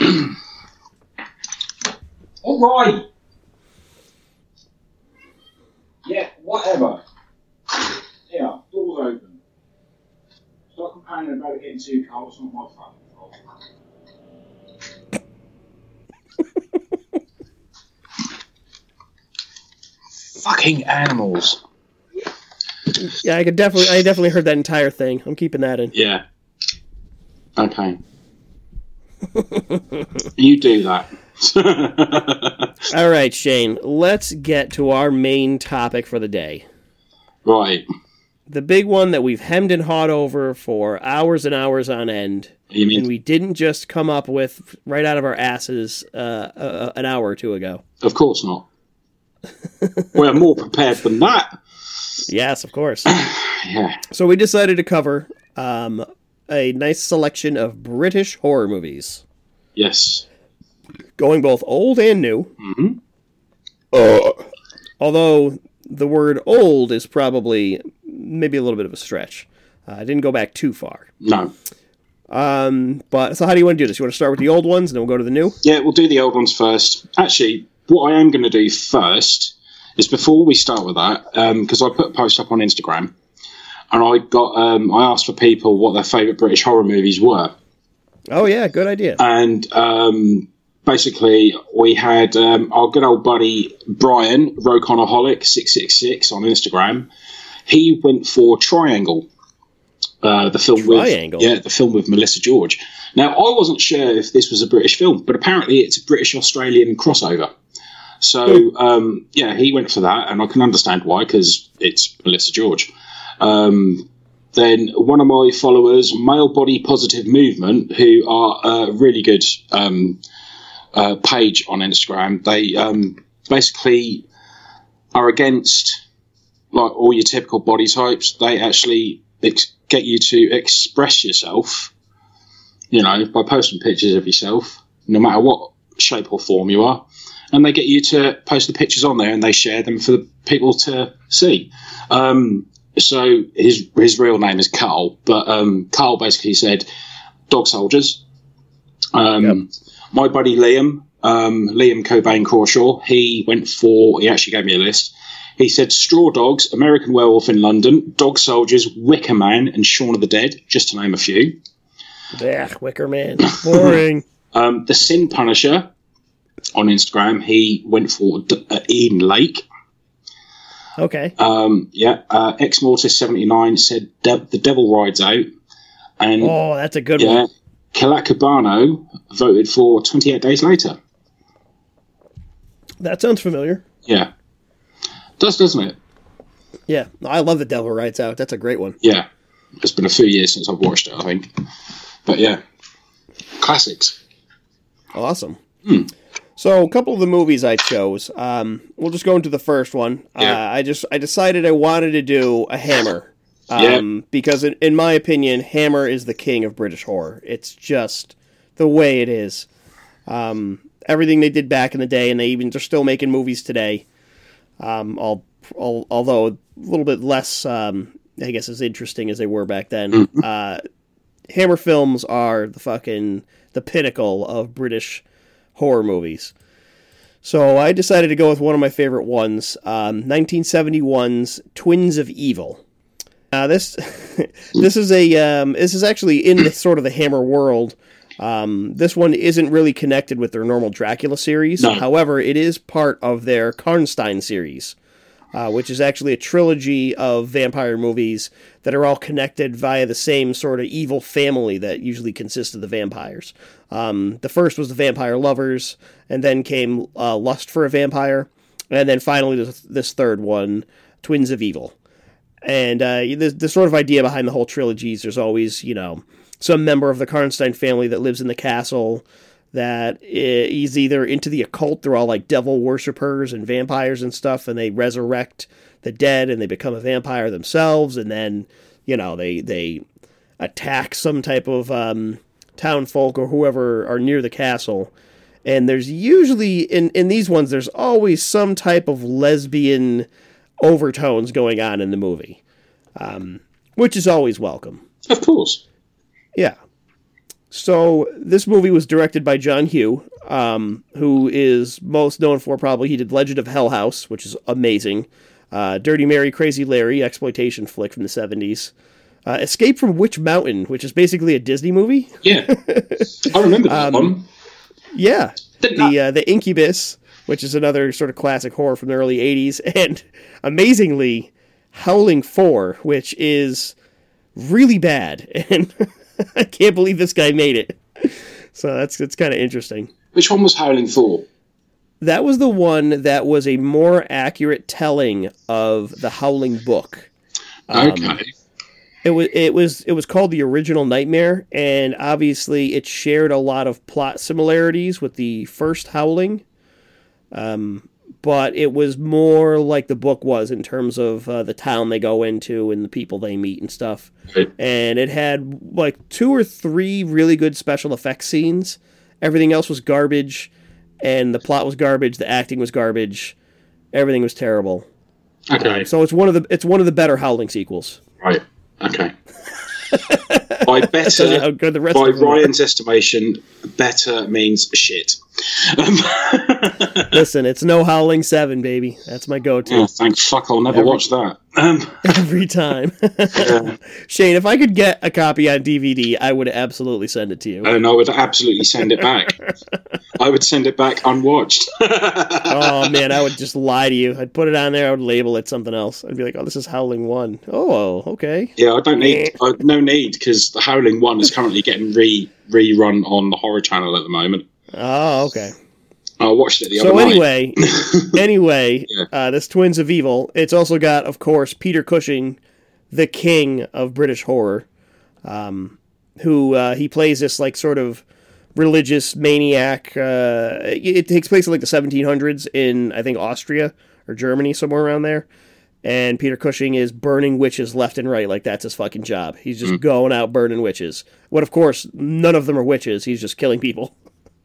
All right. Yeah, whatever. Yeah, doors open. Stop complaining about it getting too cold, it's not my fault. fucking animals. Yeah, I could definitely, I definitely heard that entire thing. I'm keeping that in. Yeah. Okay. you do that. All right, Shane. Let's get to our main topic for the day. right. The big one that we've hemmed and hawed over for hours and hours on end, You mean and we didn't just come up with right out of our asses uh, uh, an hour or two ago. Of course not. We're more prepared than that. Yes, of course. Yeah. So we decided to cover um, a nice selection of British horror movies, Yes. Going both old and new. Mm-hmm. Although the word old is probably maybe a little bit of a stretch. Uh, I didn't go back too far. No. Um, but so how do you want to do this? You want to start with the old ones and then we'll go to the new? Yeah, we'll do the old ones first. Actually, what I am going to do first is before we start with that, because I put a post up on Instagram, and I got um, I asked for people what their favourite British horror movies were, Oh yeah, good idea. and um, basically we had um, our good old buddy Brian Roconaholic six six six on Instagram. He went for Triangle. Uh, the film Triangle? with yeah, the film with Melissa George. Now I wasn't sure if this was a British film, but apparently it's a British Australian crossover. So um, yeah, he went for that, and I can understand why because it's Melissa George. Um, then one of my followers, Male Body Positive Movement, who are a really good um, uh, page on Instagram, they um, basically are against like all your typical body types. They actually ex- get you to express yourself, you know, by posting pictures of yourself, no matter what shape or form you are. And they get you to post the pictures on there and they share them for the people to see. Um, so his his real name is Carl, but um, Carl basically said dog soldiers. Um, My buddy Liam, um, Liam Cobain Crawshaw, he went for. He actually gave me a list. He said Straw Dogs, American Werewolf in London, Dog Soldiers, Wicker Man, and Shaun of the Dead, just to name a few. Yeah, Wicker Man. Boring. Um, the Sin Punisher on Instagram, he went for D- uh, Eden Lake. okay. Um, yeah, uh, Ex Mortis seventy nine said De- the Devil Rides Out, and Oh, that's a good yeah, one. Kalakabano voted for Twenty Eight Days Later. That sounds familiar. Yeah, does doesn't it? Yeah, I love The Devil Rides Out. That's a great one. Yeah, it's been a few years since I've watched it. I think, but yeah, classics. Awesome. So, a couple of the movies I chose. Um, we'll just go into the first one. Yeah. Uh, I just I decided I wanted to do a Hammer. Um, because in, in my opinion, Hammer is the king of British horror. It's just the way it is. Um, everything they did back in the day, and they even they're still making movies today. Um, all, all, although a little bit less, um, I guess, as interesting as they were back then. Uh, Hammer films are the fucking the pinnacle of British horror movies. So I decided to go with one of my favorite ones, um, 1971's Twins of Evil. Uh, this this is a um, this is actually in the sort of the Hammer world. Um, this one isn't really connected with their normal Dracula series. No. However, it is part of their Karnstein series, uh, which is actually a trilogy of vampire movies that are all connected via the same sort of evil family that usually consists of the vampires. Um, the first was the Vampire Lovers, and then came uh, Lust for a Vampire, and then finally this, this third one, Twins of Evil. And uh, the, the sort of idea behind the whole trilogy is there's always, you know, some member of the Karnstein family that lives in the castle that is either into the occult. They're all like devil worshippers and vampires and stuff, and they resurrect the dead and they become a vampire themselves. And then, you know, they they attack some type of um, town folk or whoever are near the castle. And there's usually in in these ones, there's always some type of lesbian overtones going on in the movie, um, which is always welcome. Of course. Yeah. So this movie was directed by John Hough, um, who is most known for probably he did Legend of Hell House, which is amazing. Uh, Dirty Mary, Crazy Larry, exploitation flick from the seventies. Uh, Escape from Witch Mountain, which is basically a Disney movie. Yeah, I remember that one. Yeah, the uh, the Incubus, which is another sort of classic horror from the early '80s, and amazingly, Howling Four, which is really bad, and I can't believe this guy made it. So that's that's kind of interesting. Which one was Howling Four? That was the one that was a more accurate telling of the Howling book. Um, Okay, It was it was it was called the original Nightmare, and obviously it shared a lot of plot similarities with the first Howling. Um, but it was more like the book was in terms of uh, the town they go into and the people they meet and stuff. Right. And it had like two or three really good special effects scenes. Everything else was garbage, and the plot was garbage. The acting was garbage. Everything was terrible. okay, So it's one of the it's one of the better Howling sequels. right, okay. by better, good the rest by of them are. Ryan's estimation, better means shit. Um, Listen, it's no Howling Seven, baby. That's my go-to oh, thank fuck, I'll never Every- watch that. Um, every time. Shane, if I could get a copy on DVD, I would absolutely send it to you. and I would absolutely send it back. I would send it back unwatched. oh man, I would just lie to you. I'd put it on there. I would label it something else. I'd be like, "Oh, this is Howling One. Oh, okay. Yeah, I don't need uh, no need because the Howling One is currently getting re rerun on the Horror Channel at the moment. Oh, okay." I watched it the So other night. So anyway, anyway, Yeah. uh, this Twins of Evil. It's also got, of course, Peter Cushing, the king of British horror, um, who uh, he plays this like sort of religious maniac. Uh, it, it takes place in like the 1700s in I think Austria or Germany, somewhere around there. And Peter Cushing is burning witches left and right, like that's his fucking job. He's just going out burning witches. What, of course, none of them are witches. He's just killing people.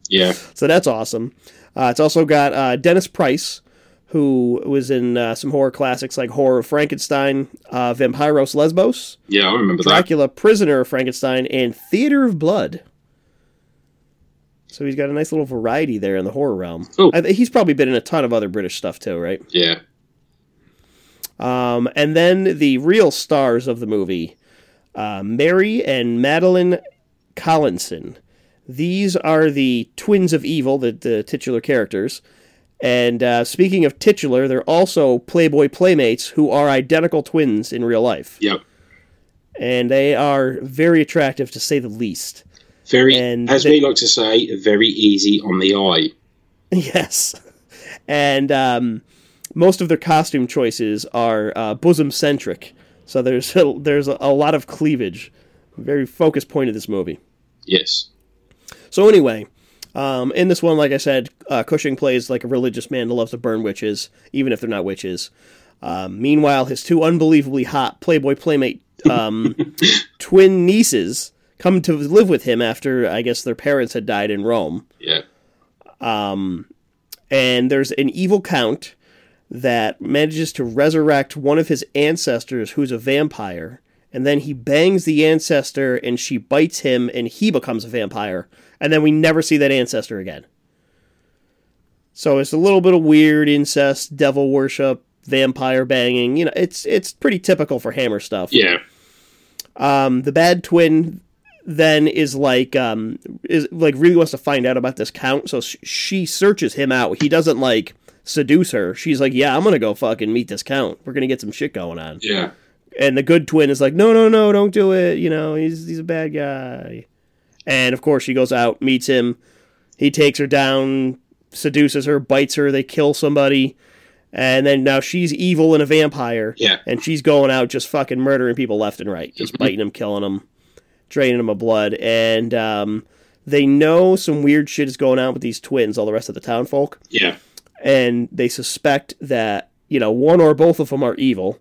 Yeah, So that's awesome. Uh, it's also got uh, Dennis Price, who was in uh, some horror classics like Horror of Frankenstein, uh, Vampiros Lesbos, yeah, I remember that. Dracula, Prisoner of Frankenstein, and Theater of Blood. So he's got a nice little variety there in the horror realm. Cool. I, he's probably been in a ton of other British stuff too, right? Yeah, Um, and then the real stars of the movie, uh, Mary and Madeleine Collinson. These are the twins of evil, the, the titular characters. And uh, speaking of titular, they're also Playboy playmates who are identical twins in real life. yep. And they are very attractive to say the least. Very, And as they- we like to say, very easy on the eye. Yes. And um, most of their costume choices are uh, bosom centric. So there's a, there's a, a lot of cleavage. Very focused point of this movie. Yes. So anyway, um, in this one, like I said, uh, Cushing plays like a religious man who loves to burn witches, even if they're not witches. Um, meanwhile, his two unbelievably hot Playboy playmate um, twin nieces come to live with him after I guess their parents had died in Rome. Yeah. and there's an evil count that manages to resurrect one of his ancestors who's a vampire and then he bangs the ancestor and she bites him and he becomes a vampire and then we never see that ancestor again. So it's a little bit of weird incest devil worship vampire banging you know it's it's pretty typical for hammer stuff. Yeah. um, the bad twin then is like um is like really wants to find out about this count so sh- she searches him out. He doesn't like seduce her she's like yeah i'm gonna go fucking meet this count we're gonna get some shit going on Yeah. and the good twin is like no no no don't do it you know he's he's a bad guy and of course she goes out meets him he takes her down seduces her bites her they kill somebody and then now she's evil and a vampire Yeah. and she's going out just fucking murdering people left and right, just biting them, killing them, draining them of blood. And um, they know some weird shit is going on with these twins, all the rest of the town folk, Yeah. And they suspect that you know one or both of them are evil.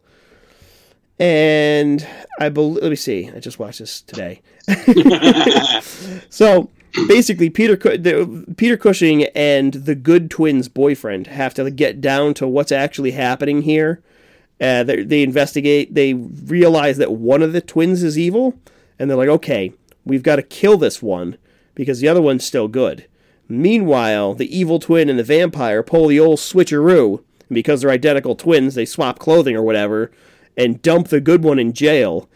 And I believe, let me see, I just watched this today. so basically, Peter Peter Cushing and the good twins' boyfriend have to get down to what's actually happening here. Uh, they, they investigate. They realize that one of the twins is evil, and they're like, "Okay, we've got to kill this one because the other one's still good." Meanwhile, the evil twin and the vampire pull the old switcheroo, and because they're identical twins, they swap clothing or whatever, and dump the good one in jail.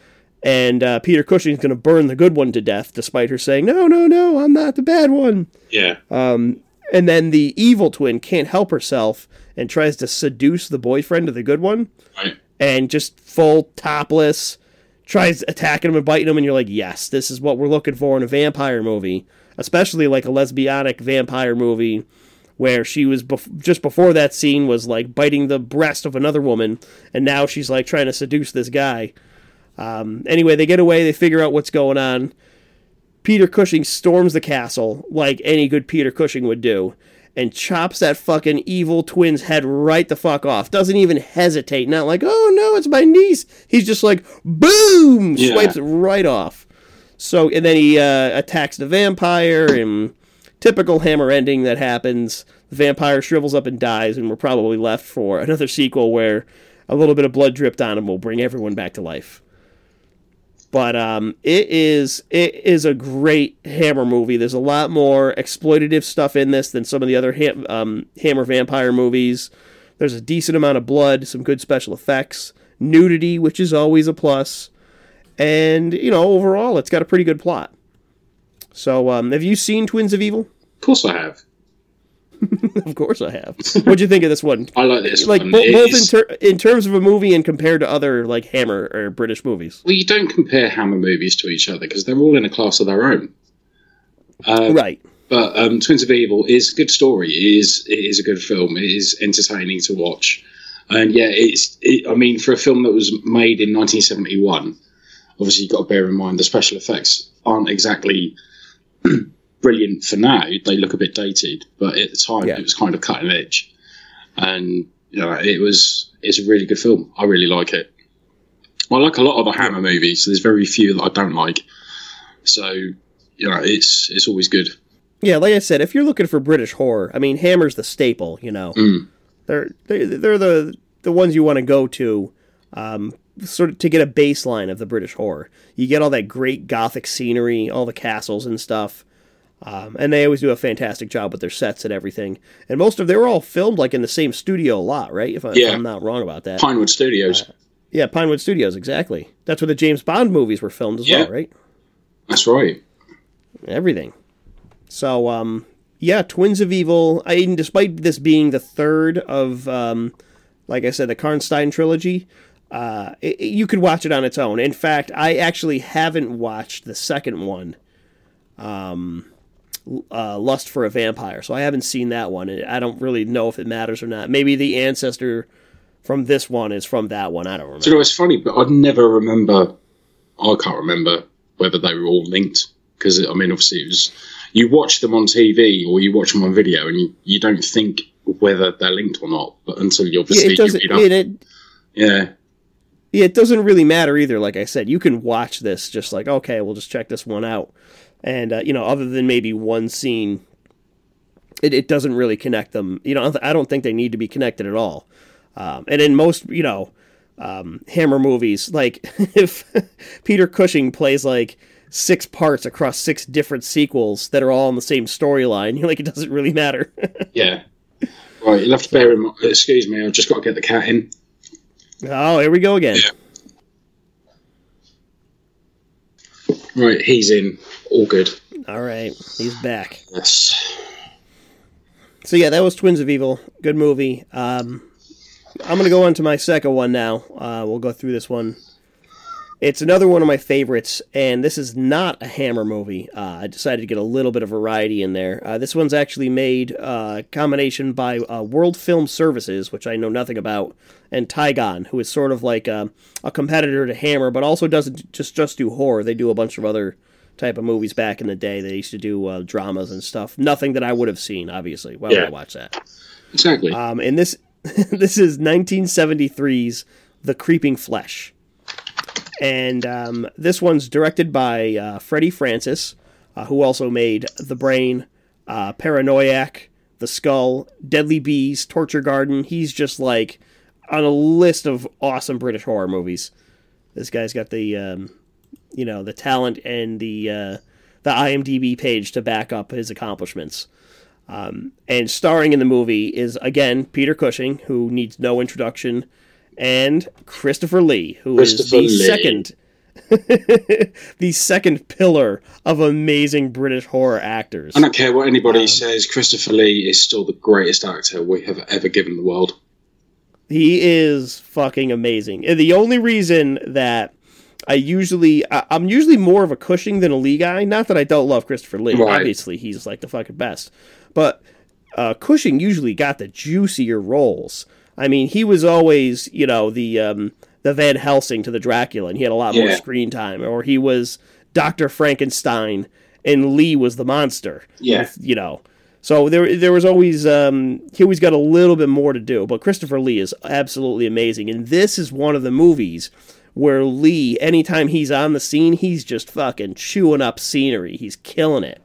and uh, Peter Cushing's going to burn the good one to death, despite her saying, "No, no, no, I'm not the bad one." Yeah. Um, And then the evil twin can't help herself and tries to seduce the boyfriend of the good one, right. and just full topless tries attacking him and biting him, and you're like, "Yes, this is what we're looking for in a vampire movie." Especially like a lesbianic vampire movie where she was bef- just before that scene was like biting the breast of another woman, and now she's like trying to seduce this guy. Um, anyway, they get away. They figure out what's going on. Peter Cushing storms the castle like any good Peter Cushing would do, and chops that fucking evil twin's head right the fuck off. Doesn't even hesitate. Not like, oh no, it's my niece. He's just like, boom, Yeah. swipes it right off. So, and then he uh, attacks the vampire, and typical hammer ending that happens. The vampire shrivels up and dies, and we're probably left for another sequel where a little bit of blood dripped on him will bring everyone back to life. But um, it is it is a great Hammer movie. There's a lot more exploitative stuff in this than some of the other um, Hammer vampire movies. There's a decent amount of blood, some good special effects, nudity, which is always a plus, and you know overall it's got a pretty good plot. So, um, have you seen Twins of Evil? Of course I have. Of course I have. What'd you think of this one? I like this Like one. bo- both in, ter- in terms of a movie and compared to other like Hammer or British movies. well, you don't compare Hammer movies to each other because they're all in a class of their own. Uh, right. But um, Twins of Evil is a good story. It is it is a good film. It is entertaining to watch, and yeah, it's. It, I mean, for a film that was made in 1971, obviously you've got to bear in mind the special effects aren't exactly brilliant for now. They look a bit dated, but at the time Yeah. it was kind of cutting edge, and you know it was. It's a really good film. I really like it. I like a lot of the Hammer movies. So there's very few that I don't like. So you know, it's it's always good. Yeah, like I said, if you're looking for British horror, I mean, Hammer's the staple. You know, Mm. they're they're, they're the the ones you want to go to, um, sort of to get a baseline of the British horror. You get all that great gothic scenery, all the castles and stuff, um, and they always do a fantastic job with their sets and everything. And most of they were all filmed like in the same studio a lot, right? If, I, Yeah. I'm not wrong about that. Pinewood Studios. Yeah, Pinewood Studios, exactly. That's where the James Bond movies were filmed as Yeah. well, right? That's right. everything. So, um, yeah, Twins of Evil. I, despite this being the third of, um, like I said, the Karnstein trilogy, uh, it, you could watch it on its own. In fact, I actually haven't watched the second one, um, uh, Lust for a Vampire. So I haven't seen that one. I don't really know if it matters or not. Maybe the ancestor from this one is from that one. I don't remember. Do you know, it's funny, but I'd never remember. I can't remember whether they were all linked because I mean, obviously, it was you watch them on TV or you watch them on video, and you, you don't think whether they're linked or not, but until you Yeah, obviously it doesn't. you read up. It, it, yeah, Yeah, it doesn't really matter either. Like I said, you can watch this just like, okay, we'll just check this one out. And, uh, you know, other than maybe one scene, it, it doesn't really connect them. You know, I don't think they need to be connected at all. Um, and in most, you know, um, Hammer movies, like if Peter Cushing plays like six parts across six different sequels that are all in the same storyline, you're like, it doesn't really matter. yeah. Right, you'll have to bear in mind. Excuse me, I've just got to get the cat in. Oh, here we go again. Right, he's in. All good. All right, he's back. Yes. So yeah, that was Twins of Evil. Good movie. Um, I'm gonna go on to my second one now. Uh, we'll go through this one. It's another one of my favorites, and this is not a Hammer movie. Uh, I decided to get a little bit of variety in there. Uh, this one's actually made uh, combination by uh, World Film Services, which I know nothing about, and Tigon, who is sort of like a, a competitor to Hammer, but also doesn't just just do horror. They do a bunch of other type of movies back in the day. They used to do uh, dramas and stuff. Nothing that I would have seen, obviously. Why would Yeah. I watch that? Exactly. Um, and this this is 1973's The Creeping Flesh, and um, this one's directed by uh, Freddie Francis, uh, who also made The Brain, uh, Paranoiac, The Skull, Deadly Bees, Torture Garden. He's just like on a list of awesome British horror movies. This guy's got the um, you know the talent and the uh, the IMDb page to back up his accomplishments. Um, and starring in the movie is again Peter Cushing, who needs no introduction, and Christopher Lee, who is Christopher the Lee. second the second pillar of amazing British horror actors. I don't care what anybody says. Christopher Lee is still the greatest actor we have ever given the world. He is fucking amazing. And the only reason that I usually, I'm usually more of a Cushing than a Lee guy. Not that I don't love Christopher Lee. Right. Obviously, he's like the fucking best. But uh, Cushing usually got the juicier roles. I mean, he was always, you know, the um, the Van Helsing to the Dracula, and he had a lot more screen time. Or he was Doctor Frankenstein, and Lee was the monster Yeah. you know. So there, there was always um, he always got a little bit more to do. But Christopher Lee is absolutely amazing, and this is one of the movies where Lee, anytime he's on the scene, he's just fucking chewing up scenery. He's killing it.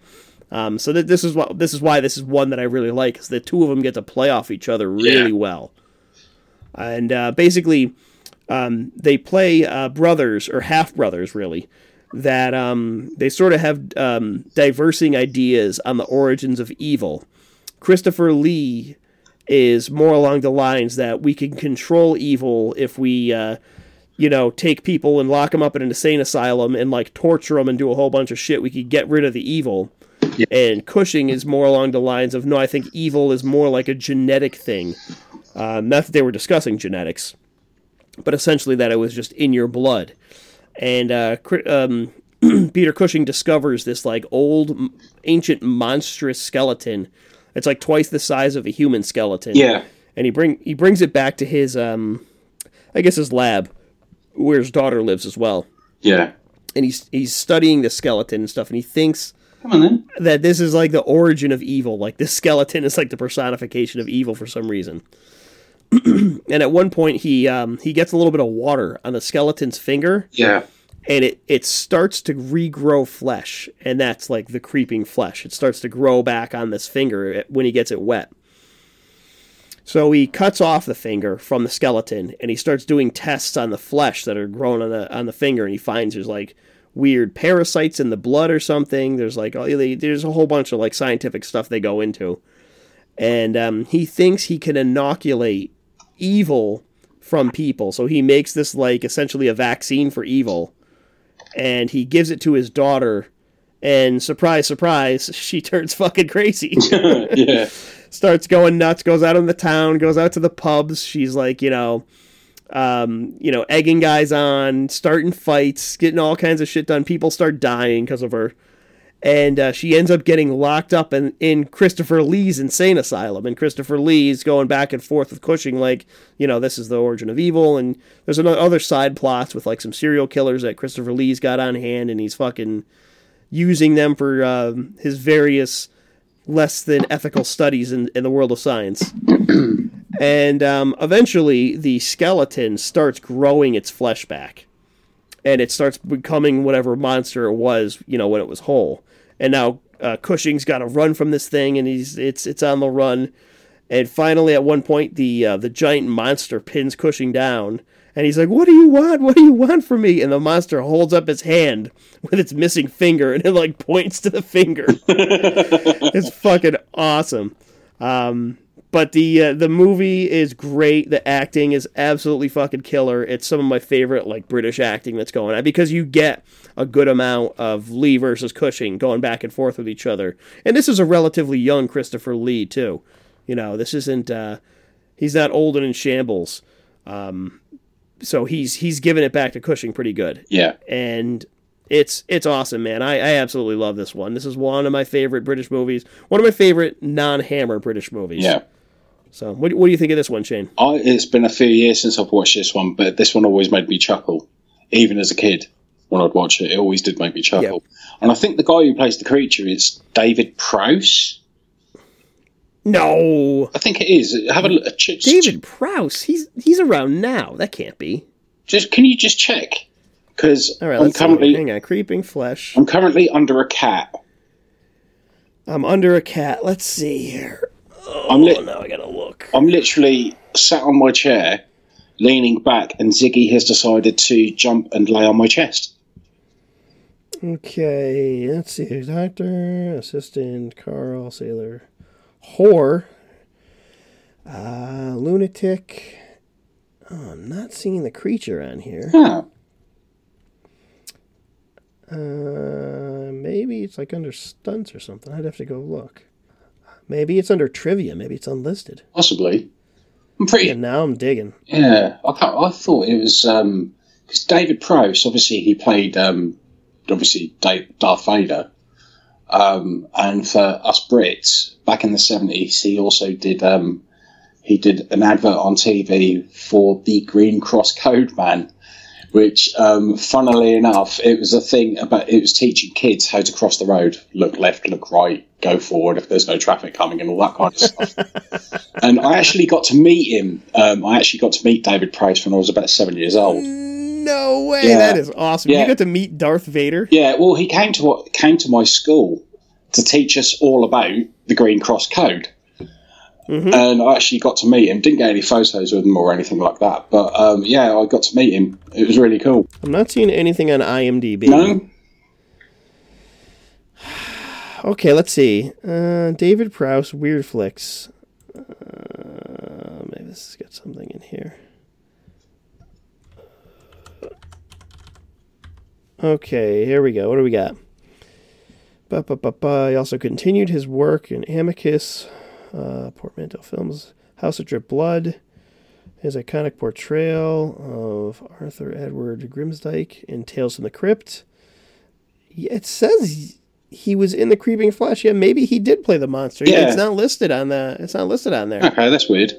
Um, so that this is what this is why this is one that I really like, because the two of them get to play off each other really Yeah. well, and uh, basically um, they play uh, brothers or half brothers really that um, they sort of have um, diversing ideas on the origins of evil. Christopher Lee is more along the lines that we can control evil if we, uh, you know, take people and lock them up in an insane asylum and like torture them and do a whole bunch of shit. We could get rid of the evil. And Cushing is more along the lines of no, I think evil is more like a genetic thing. Uh, not that they were discussing genetics, but essentially that it was just in your blood and uh, um, Peter Cushing discovers this like old, ancient, monstrous skeleton. It's like twice the size of a human skeleton. Yeah. and he bring he brings it back to his um, I guess his lab, where his daughter lives as well. Yeah. And he's he's studying the skeleton and stuff, and he thinks Come on then. that this is like the origin of evil. Like this skeleton is like the personification of evil for some reason. and at one point, he um, he gets a little bit of water on the skeleton's finger, Yeah. and it it starts to regrow flesh, and that's like the creeping flesh. It starts to grow back on this finger when he gets it wet. So he cuts off the finger from the skeleton, and he starts doing tests on the flesh that are grown on the on the finger, and he finds there's like weird parasites in the blood or something. There's like oh, they- there's a whole bunch of like scientific stuff they go into, and um, he thinks he can inoculate evil from people. So he makes this like essentially a vaccine for evil, and he gives it to his daughter. And surprise, surprise, she turns fucking crazy yeah. starts going nuts, goes out in the town, goes out to the pubs. She's like, you know, um, you know, egging guys on, starting fights, getting all kinds of shit done. People start dying because of her. And uh, she ends up getting locked up in, in Christopher Lee's insane asylum. And Christopher Lee's going back and forth with Cushing, like, you know, this is the origin of evil. And there's another other side plots with like some serial killers that Christopher Lee's got on hand, and he's fucking using them for um, his various less than ethical studies in, in the world of science. and um, eventually, the skeleton starts growing its flesh back. And it starts becoming whatever monster it was, you know, when it was whole. And now uh, Cushing's got to run from this thing, and he's it's it's on the run. And finally, at one point, the uh, the giant monster pins Cushing down, and he's like, "What do you want? What do you want from me?" And the monster holds up its hand with its missing finger, and it like points to the finger. it's fucking awesome. Um, but the uh, the movie is great. The acting is absolutely fucking killer. It's some of my favorite like British acting that's going on because you get a good amount of Lee versus Cushing going back and forth with each other. And this is a relatively young Christopher Lee too. You know, this isn't uh, he's not old and in shambles. Um, so he's he's giving it back to Cushing pretty good Yeah. and it's it's awesome, man. I, I absolutely love this one. This is one of my favorite British movies. One of my favorite non-Hammer British movies. Yeah. So, what, what do you think of this one, Shane? I, it's been a few years since I've watched this one, but this one always made me chuckle, even as a kid. When I'd watch it, it always did make me chuckle. And I think the guy who plays the creature is David Prowse. No, I think it is. Have a look. ch- ch- David Prowse. He's he's around now. That can't be. Just can you just check? Because right, I'm currently Hang on, creeping flesh. I'm currently under a cat. I'm under a cat. Let's see here. I'm Oh, lit. now I gotta look. I'm literally sat on my chair, leaning back, and Ziggy has decided to jump and lay on my chest. Okay, let's see. Doctor, assistant, Carl, sailor, whore, uh, lunatic. Oh, I'm not seeing the creature on here. Huh. Maybe it's like under stunts or something. I'd have to go look. Maybe it's under trivia. Maybe it's unlisted. Possibly. I'm pretty. And now I'm digging. Yeah, I, can't, I thought it was because David Prowse. Obviously, he played um, obviously Darth Vader, um, and for us Brits back in the seventies, he also did um, he did an advert on TV for the Green Cross Code Man. Which, um, funnily enough, it was a thing about it was teaching kids how to cross the road, look left, look right, go forward if there's no traffic coming, and all that kind of stuff. and I actually got to meet him. Um, I actually got to meet David Price when I was about seven years old. No way! Yeah. That is awesome. Yeah. You got to meet Darth Vader. Yeah, well, he came to what came to my school to teach us all about the Green Cross Code, Mhm. and I actually got to meet him. Didn't get any photos with him or anything like that, but um, yeah, I got to meet him. It was really cool. I'm not seeing anything on IMDb. No, Okay, let's see. Uh, David Prowse, Weird Flicks. Uh, maybe this has got something in here. Okay, here we go. What do we got? Ba, ba, ba, ba. He also continued his work in Amicus, uh, Portmanteau Films, House of Drip Blood, his iconic portrayal of Arthur Edward Grimsdyke in Tales from the Crypt. It says he was in the Creeping Flesh. Yeah, maybe he did play the monster. Yeah. It's not listed on the. It's not listed on there. okay, that's weird.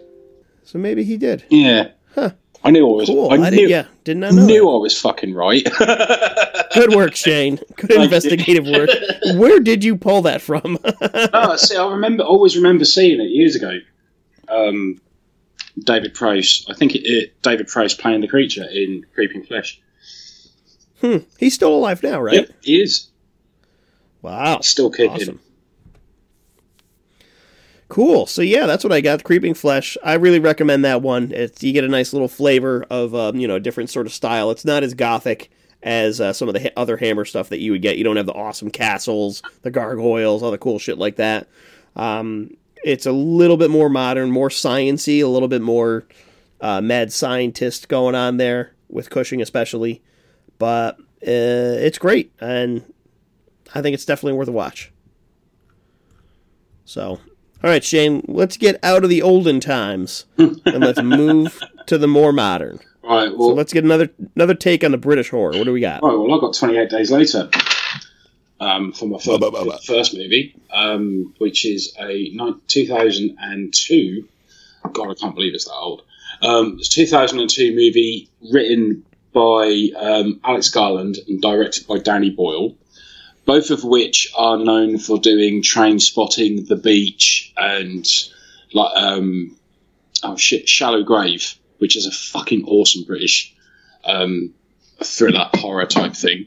So maybe he did. Yeah, Huh. I knew I was. Cool. I, I, knew, did, yeah, did not know. knew. I was fucking right. Good work, Shane. Good investigative work. Where did you pull that from? oh, see, I remember, always remember seeing it years ago. Um, David Price, I think it, it David Price playing the creature in Creeping Flesh. hmm. He's still alive now, right? Yep, he is Wow. still kicking. Awesome. Cool. So yeah, that's what I got. Creeping Flesh. I really recommend that one. It's you get a nice little flavor of um, you know a different sort of style. It's not as gothic as uh, some of the ha- other Hammer stuff that you would get. You don't have the awesome castles, the gargoyles, all the cool shit like that. Um, it's a little bit more modern, more sciency, a little bit more uh, mad scientist going on there with Cushing, especially. But uh, it's great, and I think it's definitely worth a watch. So, all right, Shane, let's get out of the olden times and let's move to the more modern. Right, So well, let's get another another take on the British horror. What do we got? right, well, I got 28 days later um, for my first, first movie, um, which is a ni- 2002. God, I can't believe it's that old. Um, it's a 2002 movie written by um, Alex Garland and directed by Danny Boyle, both of which are known for doing Trainspotting, The Beach, and like um, oh shit, Shallow Grave, which is a fucking awesome British um, thriller horror type thing.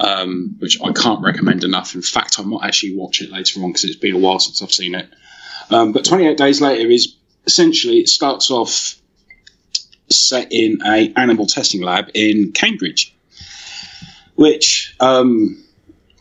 Um, which I can't recommend enough. In fact, I might actually watch it later on because it's been a while since I've seen it. Um, but 28 Days Later is essentially it starts off set in a animal testing lab in Cambridge, which um,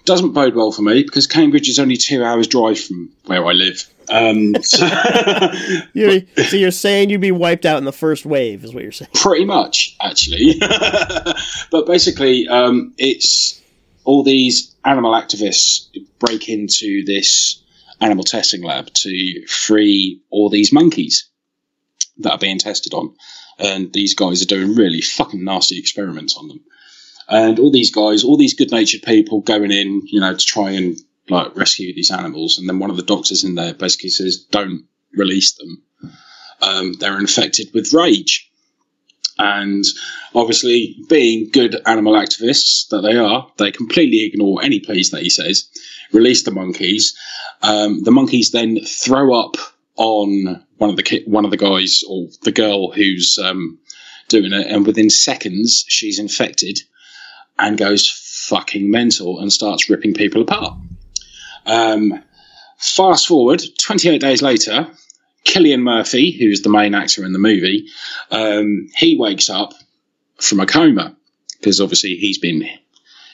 doesn't bode well for me because Cambridge is only two hours drive from where I live. Um, so You're, so you're saying you'd be wiped out in the first wave, is what you're saying? pretty much, actually. but basically, um, it's all these animal activists break into this animal testing lab to free all these monkeys that are being tested on. And these guys are doing really fucking nasty experiments on them. And all these guys, all these good natured people going in, you know, to try and like rescue these animals. And then one of the doctors in there basically says, don't release them. Um, they're infected with rage. And obviously, being good animal activists that they are, they completely ignore any pleas that he says, release the monkeys. Um, the monkeys then throw up on one of the ki- one of the guys or the girl who's um, doing it, and within seconds she's infected and goes fucking mental and starts ripping people apart. Um, fast forward 28 days later, Cillian Murphy, who's the main actor in the movie, um, he wakes up from a coma because obviously he's been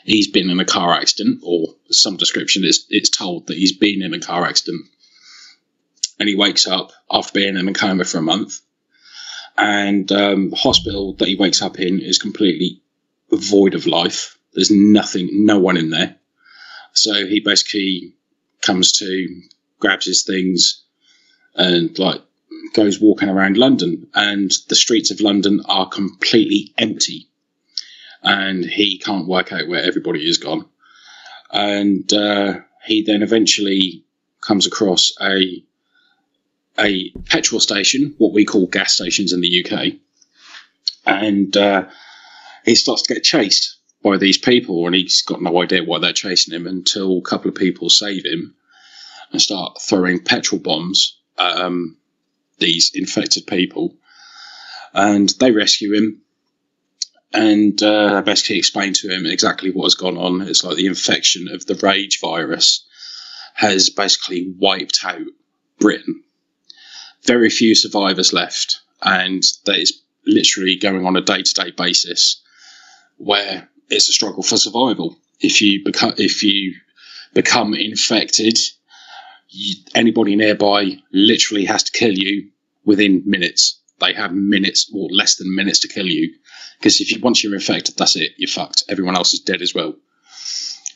he's been in a car accident or some description it's it's told that he's been in a car accident and he wakes up after being in a coma for a month and um, hospital that he wakes up in is completely void of life. There's nothing no one in there. So he basically comes to, grabs his things, and like goes walking around London, and the streets of London are completely empty, and he can't work out where everybody is gone, and uh, he then eventually comes across a a petrol station, what we call gas stations in the UK, and uh, he starts to get chased by these people, and he's got no idea why they're chasing him until a couple of people save him and start throwing petrol bombs at um, these infected people, and they rescue him. And uh, basically explain to him exactly what has gone on. It's like the infection of the rage virus has basically wiped out Britain. Very few survivors left, and that is literally going on a day to day basis where it's a struggle for survival. If you become if you become infected, you, anybody nearby literally has to kill you within minutes. They have minutes or less than minutes to kill you because if you once you're infected, that's it. You're fucked. Everyone else is dead as well.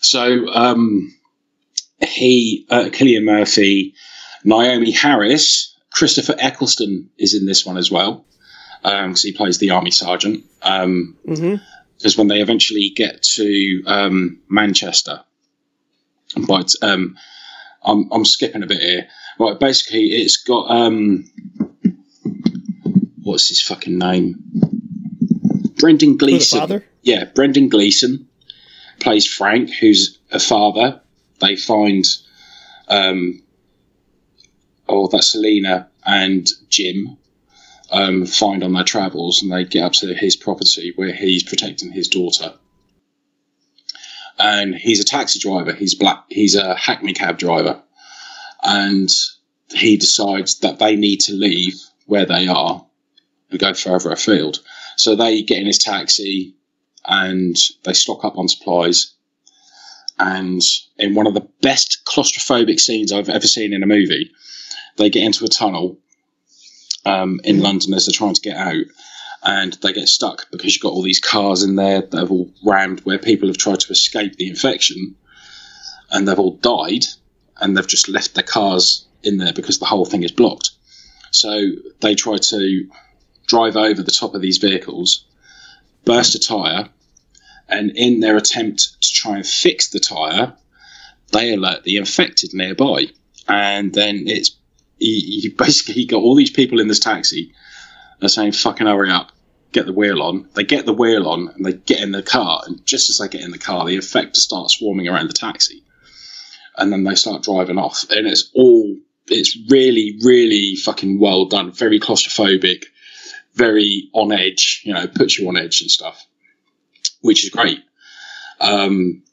So um, he, uh, Cillian Murphy, Naomie Harris, Christopher Eccleston is in this one as well because um, he plays the army sergeant. Um, Mhm. Because when they eventually get to um, Manchester, but um, I'm, I'm skipping a bit here. Right, basically, it's got um, what's his fucking name? Brendan Gleeson. Yeah, Brendan Gleeson plays Frank, who's a father. They find, um, oh, that's Selena and Jim um, find on their travels, and they get up to his property where he's protecting his daughter. And he's a taxi driver. He's black. He's a hackney cab driver, and he decides that they need to leave where they are and go further afield. So they get in his taxi and they stock up on supplies. And in one of the best claustrophobic scenes I've ever seen in a movie, they get into a tunnel um, in London as they're trying to get out. And they get stuck because you've got all these cars in there that have all rammed where people have tried to escape the infection and they've all died and they've just left their cars in there because the whole thing is blocked. So they try to drive over the top of these vehicles, burst a tyre, and in their attempt to try and fix the tyre, they alert the infected nearby. And then it's he, he basically got all these people in this taxi. They're saying, "Fucking hurry up, get the wheel on." They get the wheel on and they get in the car. And just as they get in the car, the infected start swarming around the taxi, and then they start driving off. And it's all it's really, really fucking well done. Very claustrophobic, very on edge. You know, puts you on edge and stuff, which is great. Um,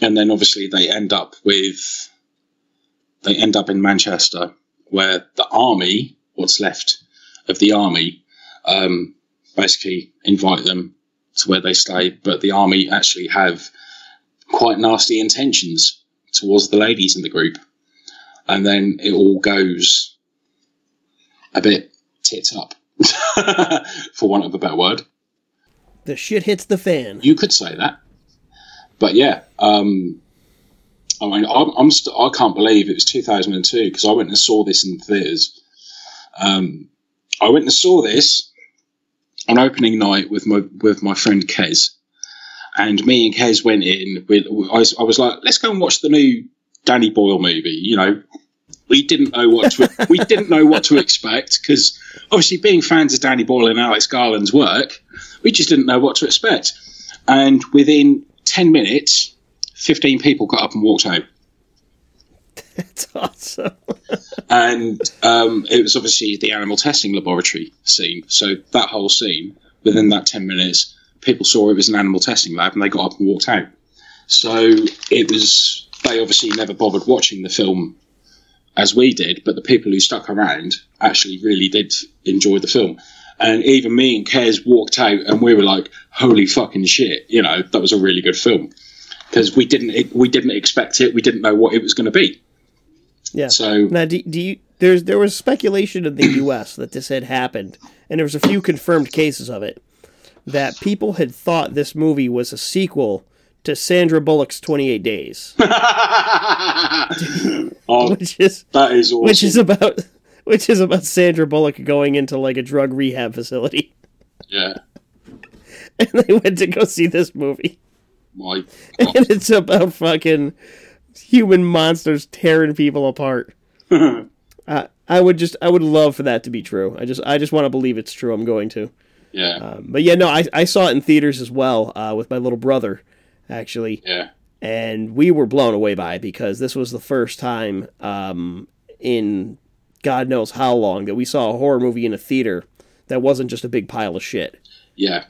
and then obviously they end up with they end up in Manchester, where the army, what's left of the army, um, basically invite them to where they stay. But the army actually have quite nasty intentions towards the ladies in the group, and then it all goes a bit tits up, for want of a better word. The shit hits the fan. You could say that, but yeah. Um, I mean, I'm, I'm st- I can't believe it was 2002 because I went and saw this in the theaters. Um, I went and saw this on opening night with my with my friend Kez, and me and Kez went in. With I was, I was like, let's go and watch the new Danny Boyle movie. You know, we didn't know what to we didn't know what to expect because obviously being fans of Danny Boyle and Alex Garland's work, we just didn't know what to expect. And within ten minutes, fifteen people got up and walked out. That's awesome. and um, it was obviously the animal testing laboratory scene. So that whole scene, within that ten minutes, people saw it was an animal testing lab, and they got up and walked out. So it was they obviously never bothered watching the film as we did, but the people who stuck around actually really did enjoy the film. And even me and Kez walked out, and we were like, "Holy fucking shit!" You know, that was a really good film because we didn't we didn't expect it. We didn't know what it was going to be. Yeah. So Now, do, do you? There's there was speculation in the U.S. that this had happened, and there was a few confirmed cases of it. That people had thought this movie was a sequel to Sandra Bullock's 28 Days, oh, which is that is awesome. which is about which is about Sandra Bullock going into like a drug rehab facility. yeah. And they went to go see this movie. My And it's about fucking human monsters tearing people apart. I I would just I would love for that to be true. I just I just want to believe it's true. I'm going to. yeah, Um, but yeah, no, I I saw it in theaters as well uh, with my little brother, actually, yeah, and we were blown away by it because this was the first time um, in God knows how long that we saw a horror movie in a theater that wasn't just a big pile of shit. yeah.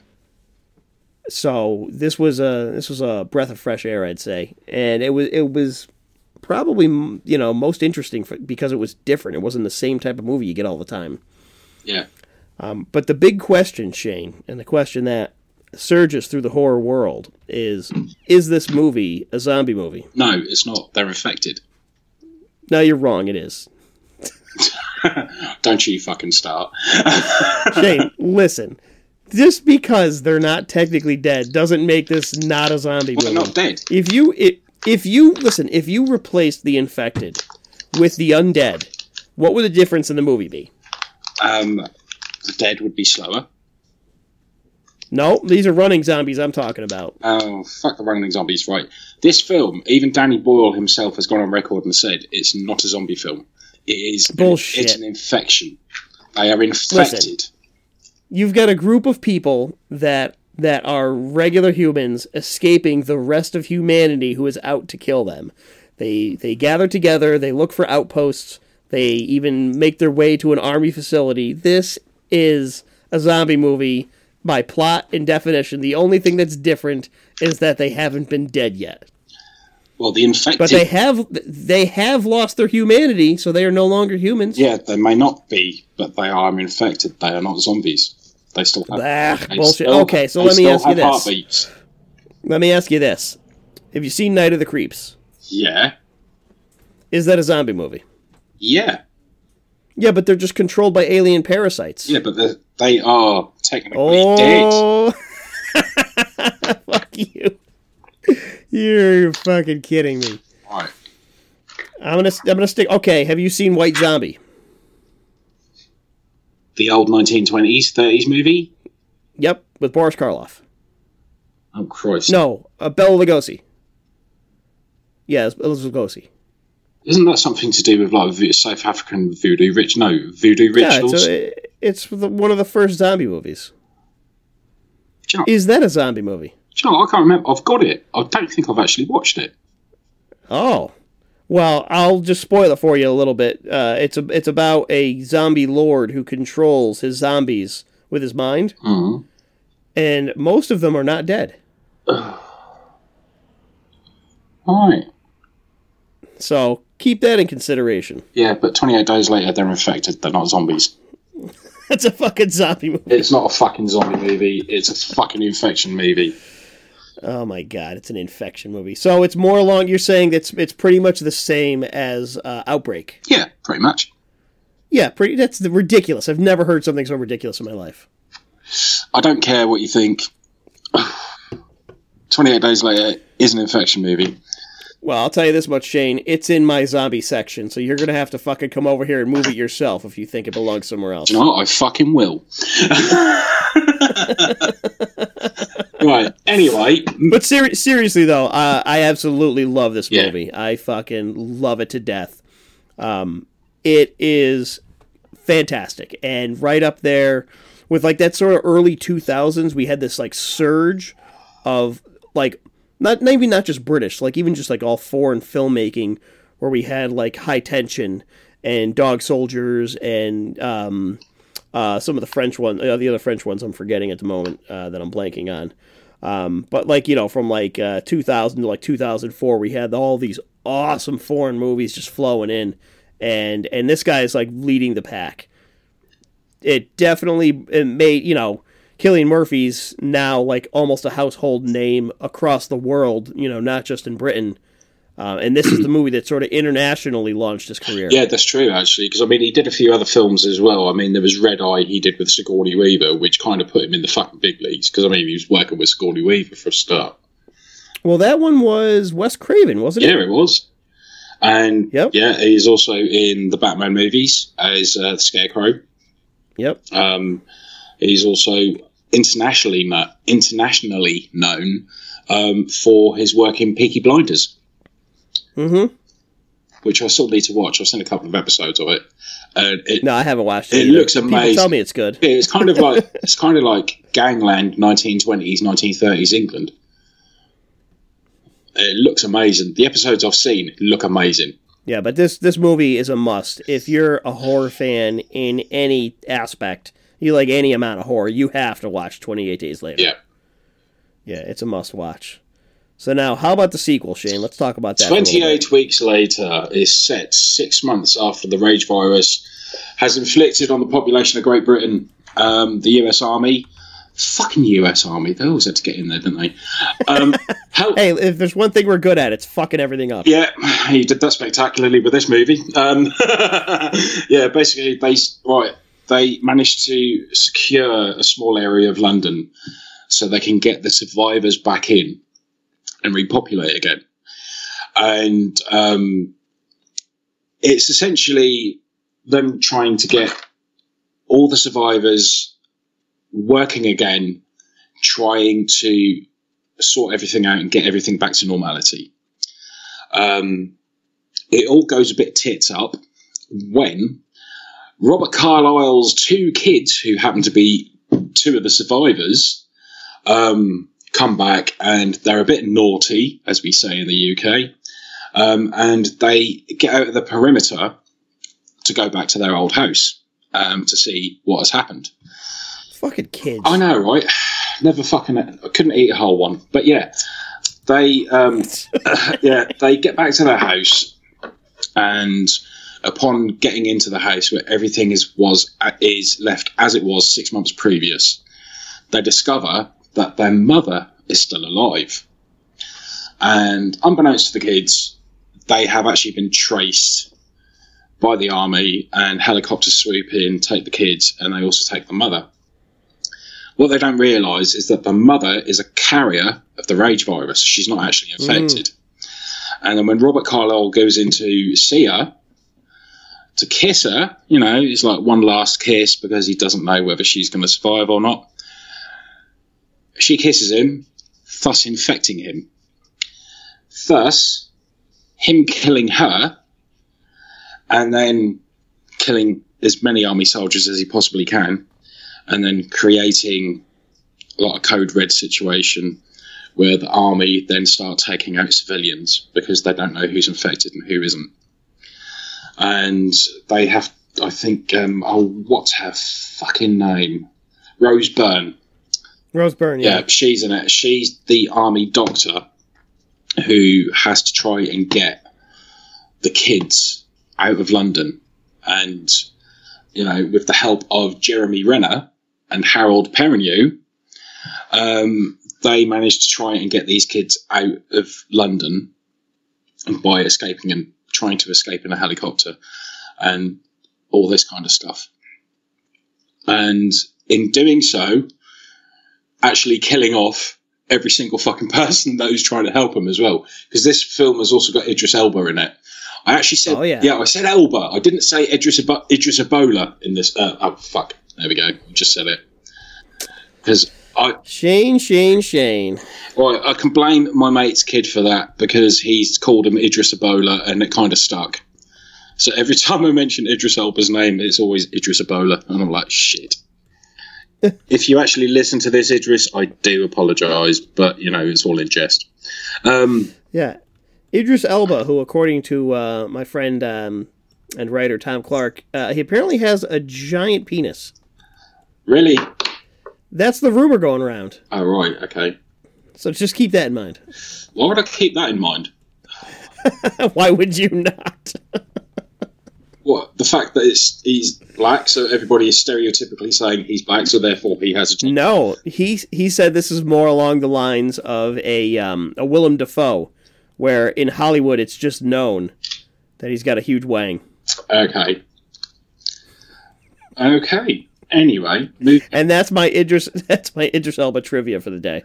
So this was a this was a breath of fresh air, I'd say, and it was it was probably you know most interesting for, because it was different. It wasn't the same type of movie you get all the time. Yeah. Um, but the big question, Shane, and the question that surges through the horror world is: Is this movie a zombie movie? No, it's not. They're infected. No, you're wrong. It is. Don't you fucking start. Shane, listen. Just because they're not technically dead doesn't make this not a zombie Well, they're movie. not dead. If you it, if you listen, if you replaced the infected with the undead, what would the difference in the movie be? Um, the dead would be slower. No, these are running zombies I'm talking about. Oh, fuck the running zombies, right. This film, even Danny Boyle himself has gone on record and said it's not a zombie film. It is Bullshit. It's an infection. They are infected. You've got a group of people that that are regular humans escaping the rest of humanity who is out to kill them. They they gather together, they look for outposts, they even make their way to an army facility. This is a zombie movie by plot and definition. The only thing that's different is that they haven't been dead yet. Well, the infected. But they have they have lost their humanity, so they are no longer humans. yeah, they may not be, but they are infected. They are not zombies. They still have. Ah, they bullshit. still- Okay, so let me ask you this. Heartbeats. Let me ask you this: Have you seen Night of the Creeps? Yeah, Is that a zombie movie? yeah, Yeah, but they're just controlled by alien parasites. yeah, but they are technically dead. Oh, fuck you! You're fucking kidding me. Right. I'm gonna I'm gonna stick. Okay, have you seen White Zombie? The old 1920s, 30s movie. Yep, with Boris Karloff. Oh Christ! No, uh, Bela Lugosi. Yeah, Bela Lugosi. Isn't that something to do with like South African voodoo rich? No, voodoo Yeah, rituals. it's, a, it's one of the first zombie movies. You know- Is that a zombie movie? You know. I can't remember. I've got it. I don't think I've actually watched it. Oh, well, I'll just spoil it for you a little bit. Uh, it's a, it's about a zombie lord who controls his zombies with his mind, Mm. and most of them are not dead. Right. So keep that in consideration. Yeah, but 28 days later, they're infected. They're not zombies. That's a fucking zombie movie. It's not a fucking zombie movie. It's a fucking infection movie. Oh my god, it's an infection movie. So it's more along. You're saying it's it's pretty much the same as uh, Outbreak. Yeah, pretty much. Yeah, pretty. That's ridiculous. I've never heard something so ridiculous in my life. I don't care what you think. 28 days later is an infection movie. Well, I'll tell you this much, Shane. It's in my zombie section, so you're gonna have to fucking come over here and move it yourself if you think it belongs somewhere else. Know? I fucking will. right. Anyway, But ser- seriously though, uh, I absolutely love this Yeah. movie. I fucking love it to death. Um, it is fantastic and right up there with like that sort of early 2000s. We had this like surge of like not maybe not just British, like even just like all foreign filmmaking, where we had like High Tension and Dog Soldiers and um, uh, some of the French ones, uh, the other French ones I'm forgetting at the moment uh, that I'm blanking on. Um, but like you know, from like uh, 2000 to like 2004, we had all these awesome foreign movies just flowing in, and and this guy is like leading the pack. It definitely it made you know Cillian Murphy's now like almost a household name across the world. You know, not just in Britain. Uh, and this is the movie that sort of internationally launched his career. yeah, that's true, actually, because I mean, he did a few other films as well. I mean, there was Red Eye he did with Sigourney Weaver, which kind of put him in the fucking big leagues, because I mean, he was working with Sigourney Weaver for a start. Well, that one was Wes Craven, wasn't it? Yeah, it? was. And Yep. yeah, he's also in the Batman movies as uh, Scarecrow. Yep. Um, he's also internationally kno- internationally known um, for his work in Peaky Blinders, Mm-hmm. which I still need to watch. I've seen a couple of episodes of it. And it, No, I haven't watched it. It either. looks People amazing. tell me it's good. It's kind of like it's kind of like gangland 1920s 1930s england it looks amazing the episodes i've seen look amazing Yeah, but this this movie is a must. If you're a horror fan in any aspect, you like any amount of horror, you have to watch 28 Days Later. yeah Yeah, it's a must watch. So now, how about the sequel, Shane? Let's talk about that. for a little bit. 28 weeks later is set six months after the rage virus has inflicted on the population of great britain um, the us army fucking us army they always had to get in there didn't they um, how, Hey, if there's one thing we're good at, it's fucking everything up. Yeah, he did that spectacularly with this movie. Um, yeah, basically, they right they managed to secure a small area of London so they can get the survivors back in and repopulate again. And um, it's essentially them trying to get all the survivors working again, trying to sort everything out and get everything back to normality. Um, it all goes a bit tits up when Robert Carlyle's two kids, who happen to be two of the survivors, um, come back and they're a bit naughty, as we say in the UK, um, and they get out of the perimeter to go back to their old house um, to see what has happened. Fucking kids. I know, right? Never fucking. I couldn't eat a whole one, but yeah, they um, yeah they get back to their house, and upon getting into the house where everything is was uh, is left as it was six months previous, they discover that their mother is still alive, and unbeknownst to the kids, they have actually been traced by the army, and helicopters swoop in, take the kids, and they also take the mother. What they don't realise is that the mother is a carrier of the rage virus. She's not actually hmm. infected. And then when Robert Carlyle goes in to see her, to kiss her, you know, it's like one last kiss because he doesn't know whether she's going to survive or not. She kisses him, thus infecting him. Thus, him killing her and then killing as many army soldiers as he possibly can and then creating like a code red situation where the army then start taking out civilians because they don't know who's infected and who isn't. And they have, I think, um, oh, what's her fucking name? Rose Byrne. Rose Byrne, yeah. Yeah, she's in it. She's the army doctor who has to try and get the kids out of London. And, you know, with the help of Jeremy Renner and Harold Perrineau, um, they managed to try and get these kids out of London by escaping and trying to escape in a helicopter and all this kind of stuff. And in doing so, actually killing off every single fucking person that was trying to help them as well. Because this film has also got Idris Elba in it. I actually said, Oh, yeah. I said Elba. I didn't say Idris, Ebo- Idris Ebola in this. Uh, oh, fuck. There we go. I just said it. Because I, Shane, Shane, Shane. Right, I can blame my mate's kid for that because he's called him Idris Ebola and it kind of stuck. So every time I mention Idris Elba's name, it's always Idris Ebola, and I'm like, shit. if you actually listen to this, Idris, I do apologise, but you know it's all in jest. Um, Yeah. Idris Elba, who, according to uh, my friend um, and writer Tom Clark, uh, he apparently has a giant penis. really? That's the rumor going around. Oh right, okay. So just keep that in mind. Why would I keep that in mind? Why would you not? What the fact that it's he's black, so everybody is stereotypically saying he's black, so therefore he has a. no, he he said this is more along the lines of a um, a Willem Dafoe, where in Hollywood it's just known that he's got a huge wang. Okay. Okay. Anyway, move And that's my Idris that's my Idris Elba trivia for the day.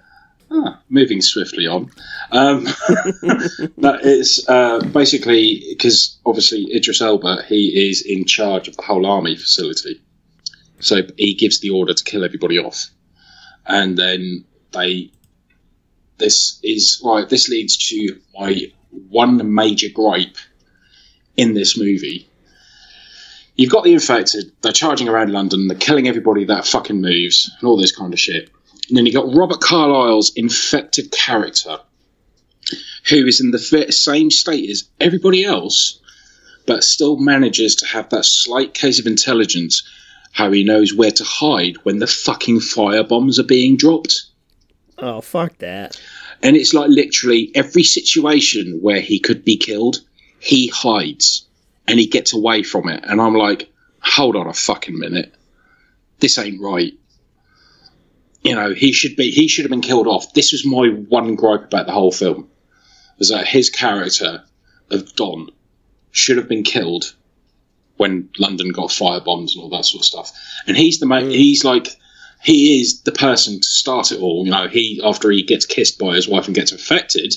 Ah, moving swiftly on. Um, no, it's uh, basically because obviously Idris Elba, he is in charge of the whole army facility. So he gives the order to kill everybody off. And then they. This is. Right, this leads to my one major gripe in this movie. You've got the infected, they're charging around London, they're killing everybody that fucking moves, and all this kind of shit. And then you've got Robert Carlyle's infected character, who is in the same state as everybody else, but still manages to have that slight case of intelligence, how he knows where to hide when the fucking fire bombs are being dropped. Oh, fuck that. And it's like literally every situation where he could be killed, he hides and he gets away from it. And I'm like, hold on a fucking minute. This ain't right. You know, he should be he should have been killed off. This was my one gripe about the whole film. Was that his character of Don should have been killed when London got fire bombs and all that sort of stuff. And he's the ma- mm. he's like he is the person to start it all. You know, he after he gets kissed by his wife and gets infected,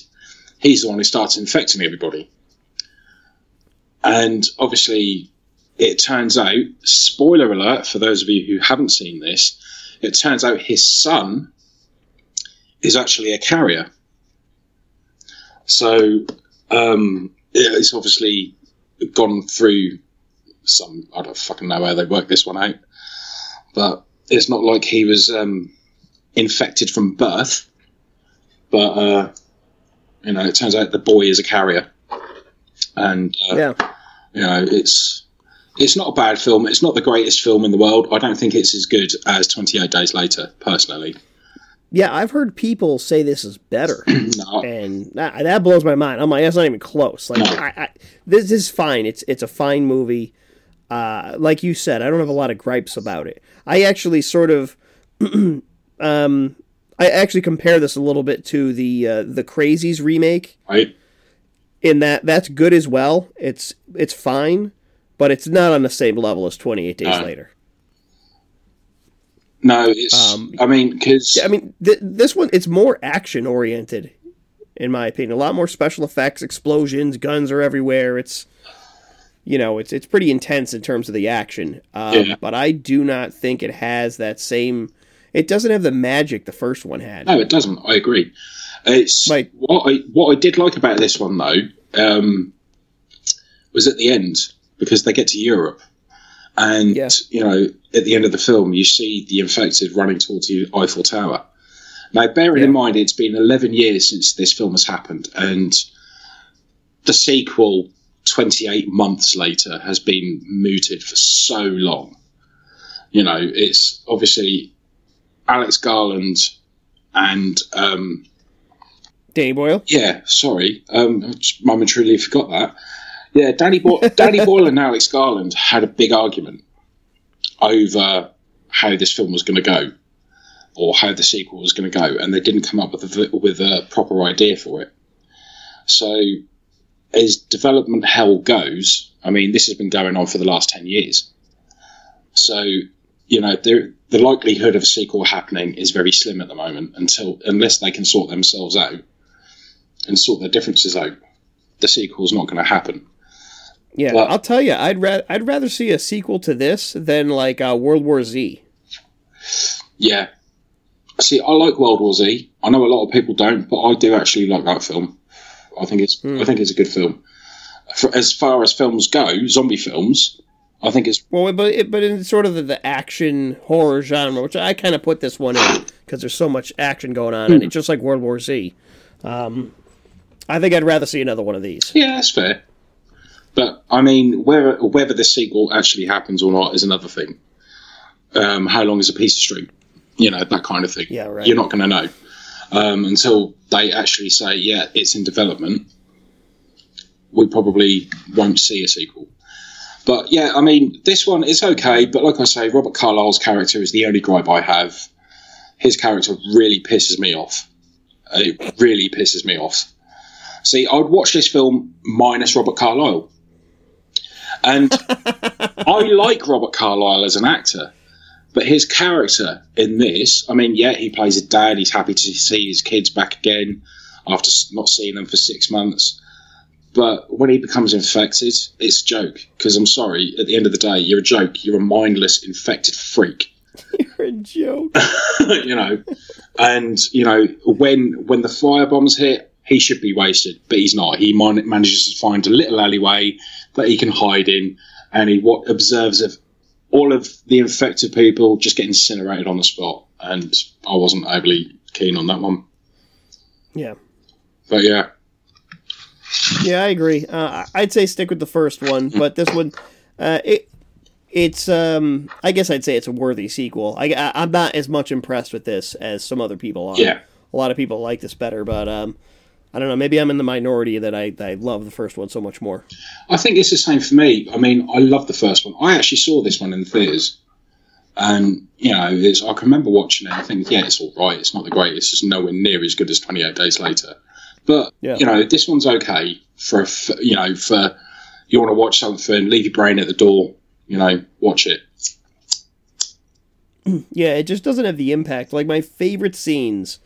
he's the one who starts infecting everybody. And obviously, it turns out, spoiler alert for those of you who haven't seen this, it turns out his son is actually a carrier. So um, it's obviously gone through some, I don't fucking know how they work this one out, but it's not like he was um, infected from birth. But, uh, you know, it turns out the boy is a carrier. And uh, Yeah. You know, it's it's not a bad film. It's not the greatest film in the world. I don't think it's as good as Twenty Eight Days Later, personally. Yeah, I've heard people say this is better. No, and that, that blows my mind. I'm like, that's not even close. Like, No. I, I, this is fine. It's it's a fine movie. Uh, like you said, I don't have a lot of gripes about it. I actually sort of, um, I actually compare this a little bit to the uh, the Crazies remake. right? In that, that's good as well. It's it's fine, but it's not on the same level as 28 Days No. Later. No, it's. Um, I mean, because I mean, th- this one it's more action oriented, in my opinion. A lot more special effects, explosions, guns are everywhere. It's, you know, it's it's pretty intense in terms of the action. Um, Yeah. But I do not think it has that same. It doesn't have the magic the first one had. no, it doesn't. I agree. It's Like- what I what I did like about this one though um, was at the end because they get to Europe, and Yeah. you know at the end of the film you see the infected running towards the Eiffel Tower. Now, bearing in mind it's been eleven years since this film has happened, and the sequel. 28 months later has been mooted for so long. You know, it's obviously Alex Garland and um, Danny Boyle. yeah, sorry, um, I just momentarily forgot that. Yeah, Danny, Bo- Danny Boyle and Alex Garland had a big argument over how this film was going to go, or how the sequel was going to go, and they didn't come up with a with a proper idea for it. So, as development hell goes, I mean, this has been going on for the last ten years. So, you know, the likelihood of a sequel happening is very slim at the moment until unless they can sort themselves out and sort their differences out. The sequel's not going to happen. Yeah, Well- I'll tell you, I'd ra- I'd rather see a sequel to this than like uh, World War Z. Yeah. See, I like World War Z. I know a lot of people don't, but I do actually like that film. I think it's I think it's a good film. For, as far as films go, zombie films, I think it's Well, but it, but in sort of the, the action horror genre, which I kind of put this one in because there's so much action going on in it, just like World War Z. Um, I think I'd rather see another one of these. yeah, that's fair. But I mean, whether whether the sequel actually happens or not is another thing. Um, how long is a piece of string? You know that kind of thing. Yeah, right. You're not going to know um, until they actually say, "Yeah, it's in development." We probably won't see a sequel. But yeah, I mean, this one is okay. But like I say, Robert Carlyle's character is the only gripe I have. His character really pisses me off. It really pisses me off. See, I'd watch this film minus Robert Carlyle. And I like Robert Carlyle as an actor, But his character in this, I mean, yeah, he plays a dad. He's happy to see his kids back again after not seeing them for six months. But when he becomes infected, it's a joke. Because I'm sorry, at the end of the day, you're a joke. You're a mindless, infected freak. You're a joke. you know, and you know when when the fire bombs hit, he should be wasted, but he's not. He man- manages to find a little alleyway that he can hide in, and he what observes of all of the infected people just get incinerated on the spot. And I wasn't overly keen on that one, Yeah. but yeah, Yeah, I agree. Uh, I'd say stick with the first one, but this one, uh, it it's um, I guess I'd say it's a worthy sequel. I, I am not as much impressed with this as some other people are. yeah. a lot of people like this better, but um, I don't know. Maybe I'm in the minority that I that I love the first one so much more. I think it's the same for me. I mean, I love the first one. I actually saw this one in the theaters, and you know, it's, I can remember watching it. I think, yeah, it's all right. It's not the greatest. It's just nowhere near as good as Twenty Eight Days Later. But Yeah. you know, this one's okay for, for you know for you want to watch something, leave your brain at the door. You know, watch it. Yeah, it just doesn't have the impact. Like my favorite scenes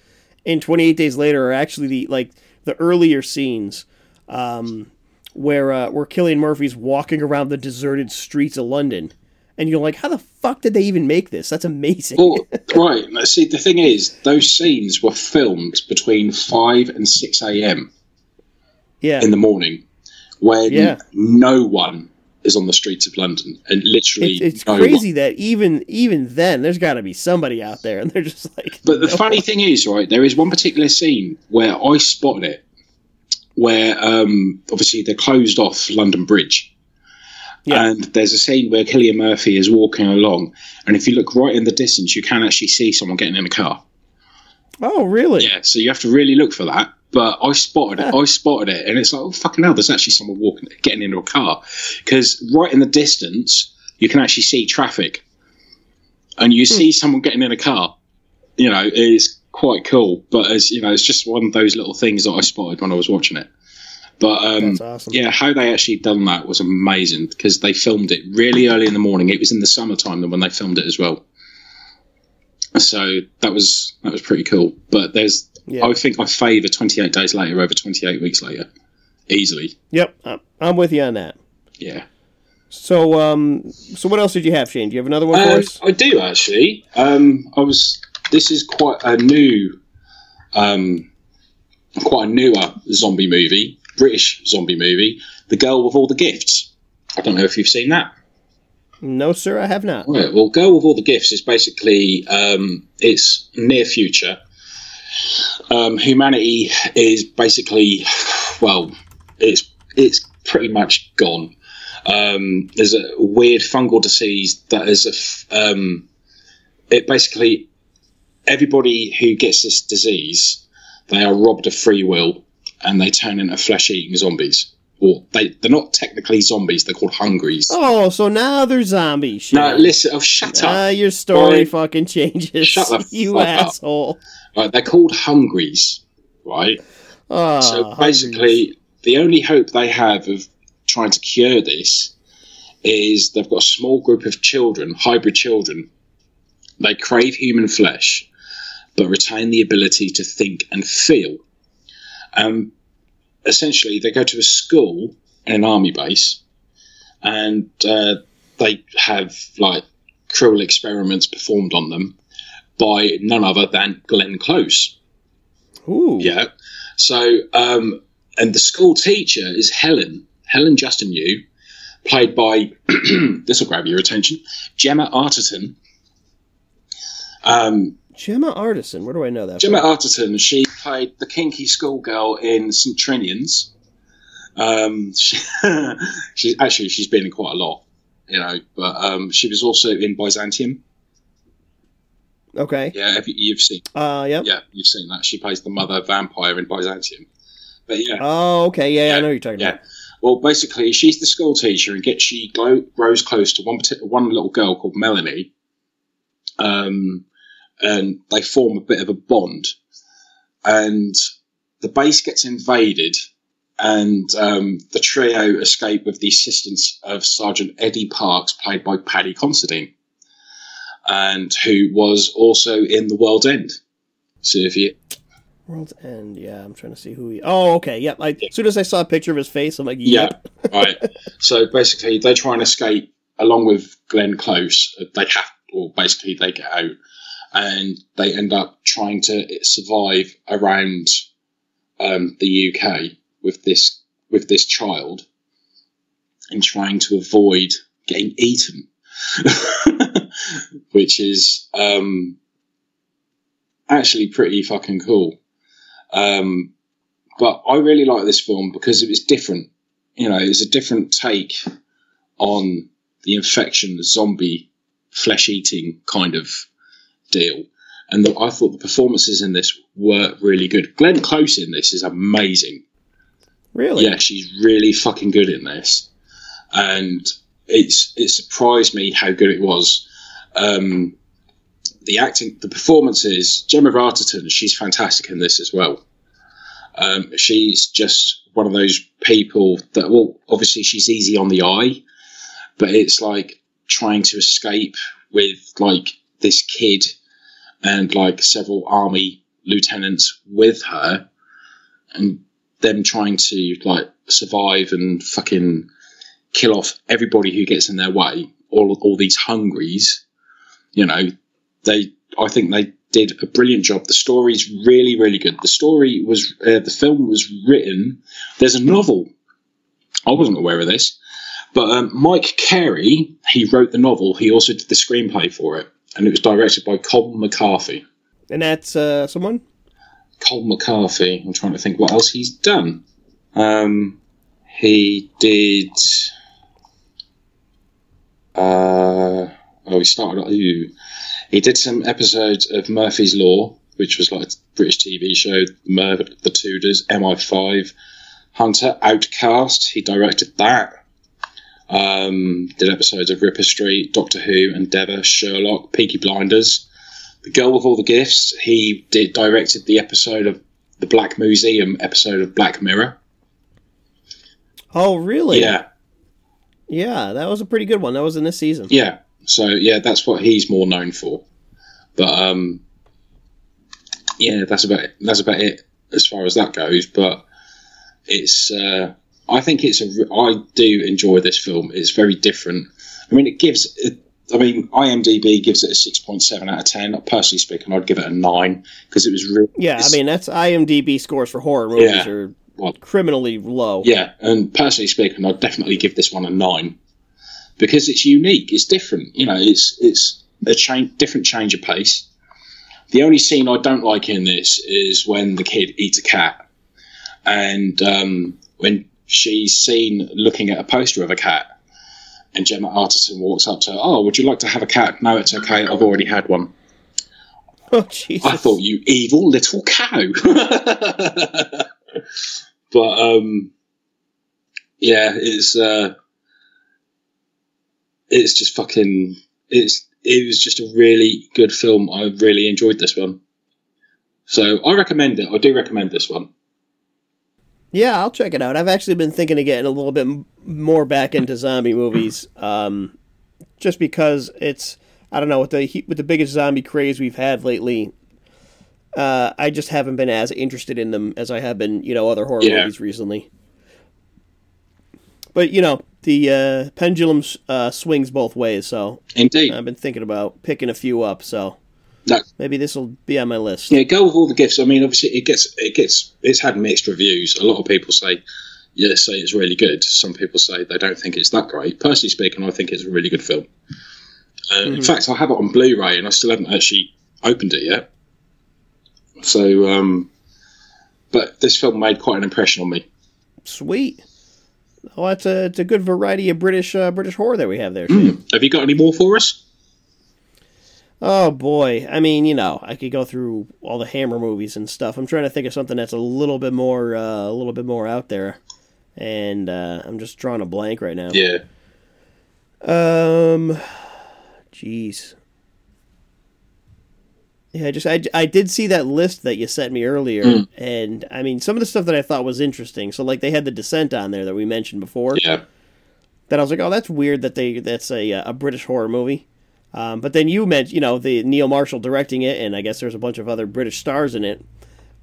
in 28 Days Later are actually the like the earlier scenes um, where uh, where Cillian Murphy's walking around the deserted streets of London, and you're like, how the fuck did they even make this? That's amazing. Well, right. See, the thing is, those scenes were filmed between five and six a.m. yeah, in the morning, when Yeah. no one is on the streets of London, and literally It, it's no crazy one. that even even then there's got to be somebody out there, and they're just like. But the no. funny thing is, right, there is one particular scene where I spotted it, where um, obviously they closed off London Bridge. Yeah. And there's a scene where Cillian Murphy is walking along, and if you look right in the distance, you can actually see someone getting in a car. Oh, really? Yeah, so you have to really look for that. But I spotted it. I spotted it, and it's like, oh fucking hell! There's actually someone walking, getting into a car, because right in the distance you can actually see traffic, and you see someone getting in a car. You know, it's quite cool. But as you know, it's just one of those little things that I spotted when I was watching it. But um, awesome. yeah, how they actually done that was amazing because they filmed it really early in the morning. It was in the summertime when they filmed it as well. So that was that was pretty cool. But there's Yeah. I think I favour 28 days later over 28 weeks later, easily. Yep, I- I'm with you on that. Yeah, So, um, so what else did you have, Shane? Do you have another one for Uh, us? I do actually. Um, I was. This is quite a new, um, quite a newer zombie movie, British zombie movie, The Girl with All the Gifts. I don't know if you've seen that. No, sir, I have not. Right. Well, Girl with All the Gifts is basically um, it's near future. Um, humanity is basically, well, it's it's pretty much gone. Um, there's a weird fungal disease that is a f- um, it basically everybody who gets this disease they are robbed of free will and they turn into flesh-eating zombies. Or they they're not technically zombies; they're called hungries. Oh, so now they're zombies. Shane. No, listen. Oh, shut up. Ah, your story Boy. fucking changes. Shut the you up. asshole. Right, they're called hungries, right? Ah, so basically, the only hope they have of trying to cure this is they've got a small group of children, hybrid children. They crave human flesh, but retain the ability to think and feel. Um, essentially, they go to a school in an army base, and uh, they have like cruel experiments performed on them by none other than Glenn Close. Ooh. Yeah. So, um, and the school teacher is Helen, Helen Justineau, played by, this will grab your attention, Gemma Arterton. Um, Gemma Arterton. Where do I know that? Gemma from? Arterton, she played the kinky schoolgirl in St. Trinians. Um, she, she's actually, she's been in quite a lot, you know, but um, she was also in Byzantium. Okay. Yeah, have you, you've seen, Uh, yep. yeah, you've seen that. She plays the mother vampire in Byzantium. But yeah. Oh, okay. Yeah, yeah, I know you're talking Yeah. about. Well, basically, she's the school teacher, and gets she grows close to one particular one little girl called Melanie, um, and they form a bit of a bond. And the base gets invaded, and um, the trio escape with the assistance of Sergeant Eddie Parks, played by Paddy Considine. and who was also in The World's End. So if you World's End. Yeah, I'm trying to see who he. Oh, okay. Yep. I, as soon as I saw a picture of his face, I'm like, Yeah, yep. right. So basically, they try and escape along with Glenn Close. They have, or basically, they get out and they end up trying to survive around um, the UK with this with this child and trying to avoid getting eaten, which is um, actually pretty fucking cool. Um, but I really like this film because it was different. You know, it was a different take on the infection, the zombie, flesh eating kind of deal. And the, I thought the performances in this were really good. Glenn Close in this is amazing. Really? Yeah, she's really fucking good in this, and it's it surprised me how good it was. Um, the acting, the performances. Gemma Arterton, she's fantastic in this as well. Um, she's just one of those people that, well, obviously she's easy on the eye, but it's like trying to escape with like this kid and like several army lieutenants with her, and them trying to like survive and fucking kill off everybody who gets in their way. All all these hungries, you know, they. I think they did a brilliant job. The story's really, really good. The story was, uh, the film was written. There's a novel. I wasn't aware of this, but um, Mike Carey, he wrote the novel. He also did the screenplay for it, and it was directed by Colm McCarthy. And that's uh, someone? Colm McCarthy. I'm trying to think what else he's done. Um, he did. Uh, oh, he started. Ooh, he did some episodes of Murphy's Law, which was like a British TV show. Murder, the Tudors, MI5, Hunter, Outcast. He directed that. Um, did episodes of Ripper Street, Doctor Who, Endeavour, Sherlock, Peaky Blinders. The Girl with All the Gifts. He did directed the episode of the Black Museum episode of Black Mirror. Oh, really? Yeah, Yeah, that was a pretty good one. That was in this season. yeah. So yeah, that's what he's more known for. But um, yeah, that's about it. that's about it as far as that goes. But it's uh, I think it's a. I do enjoy this film. It's very different. I mean, it gives. It, I mean, IMDb gives it a six point seven out of ten. Personally speaking, I'd give it a nine because it was really Yeah, I mean, that's IMDb scores for horror movies Yeah. are Well, criminally low. Yeah, and personally speaking, I'd definitely give this one a nine because it's unique. It's different. You know, it's it's a change, different change of pace. The only scene I don't like in this is when the kid eats a cat, and um, when she's seen looking at a poster of a cat, and Gemma Arterton walks up to her. Oh, would you like to have a cat? No, it's okay. I've already had one. Oh, Jesus. I thought you evil little cow. but um, yeah, it's uh, it's just fucking. It's it was just a really good film. I really enjoyed this one. So I recommend it. I do recommend this one. Yeah, I'll check it out. I've actually been thinking of getting a little bit more back into zombie movies, um, just because it's I don't know with the with the biggest zombie craze we've had lately. Uh, I just haven't been as interested in them as I have been, you know, other horror Yeah. movies recently. But you know, the uh, pendulum uh, swings both ways, so Indeed. I've been thinking about picking a few up. So No. maybe this will be on my list. Yeah, go with all the gifts. I mean, obviously, it gets it gets it's had mixed reviews. A lot of people say, yeah, say it's really good. Some people say they don't think it's that great. Personally speaking, I think it's a really good film. Uh, In fact, I have it on Blu-ray, and I still haven't actually opened it yet. So, um, but this film made quite an impression on me. Sweet. Oh, it's a it's a good variety of British uh, British horror that we have there too. Have you got any more for us? Oh boy, I mean, you know, I could go through all the Hammer movies and stuff. I'm trying to think of something that's a little bit more uh, a little bit more out there, and uh, I'm just drawing a blank right now. Yeah. Um, jeez. Yeah, I just I, I did see that list that you sent me earlier, and I mean some of the stuff that I thought was interesting. So like they had the Descent on there that we mentioned before. Yeah. that I was like, oh, that's weird that they that's a uh, a British horror movie. Um, but then you mentioned, you know, the Neil Marshall directing it, and I guess there's a bunch of other British stars in it.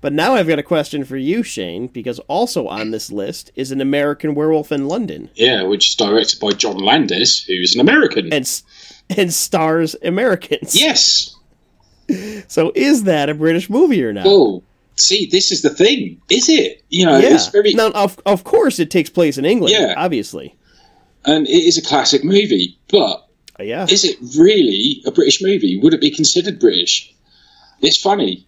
But now I've got a question for you, Shane, because also on this list is an American Werewolf in London, Yeah, which is directed by John Landis, who's an American. and and stars Americans. yes. So is that a British movie or not? Oh, see, this is the thing. Is it? You know, yeah. it's very. Now, of of course, it takes place in England. Yeah. obviously. And it is a classic movie, but yeah. is it really a British movie? Would it be considered British? It's funny.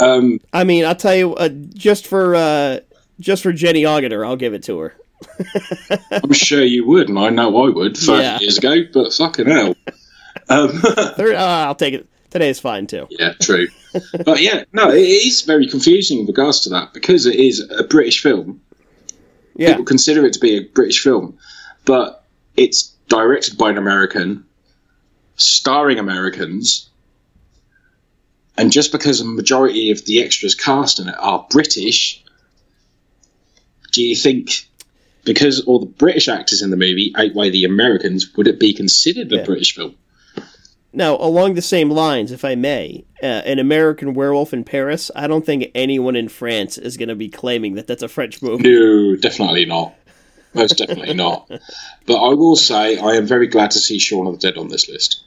Um, I mean, I'll tell you, uh, just for uh, just for Jenny Agutter, I'll give it to her. I'm sure you would, and I know I would 30 Yeah. years ago, but fucking hell. Um, Third, uh, I'll take it. Today's fine too. yeah, true. but yeah, no, it is very confusing in regards to that because it is a British film. Yeah, People consider it to be a British film, but it's directed by an American, starring Americans, and just because a majority of the extras cast in it are British, do you think because all the British actors in the movie outweigh the Americans, would it be considered a Yeah. British film? Now, along the same lines, if I may, uh, an American Werewolf in Paris. I don't think anyone in France is going to be claiming that that's a French movie. No, definitely not. Most definitely not. But I will say I am very glad to see Shaun of the Dead on this list.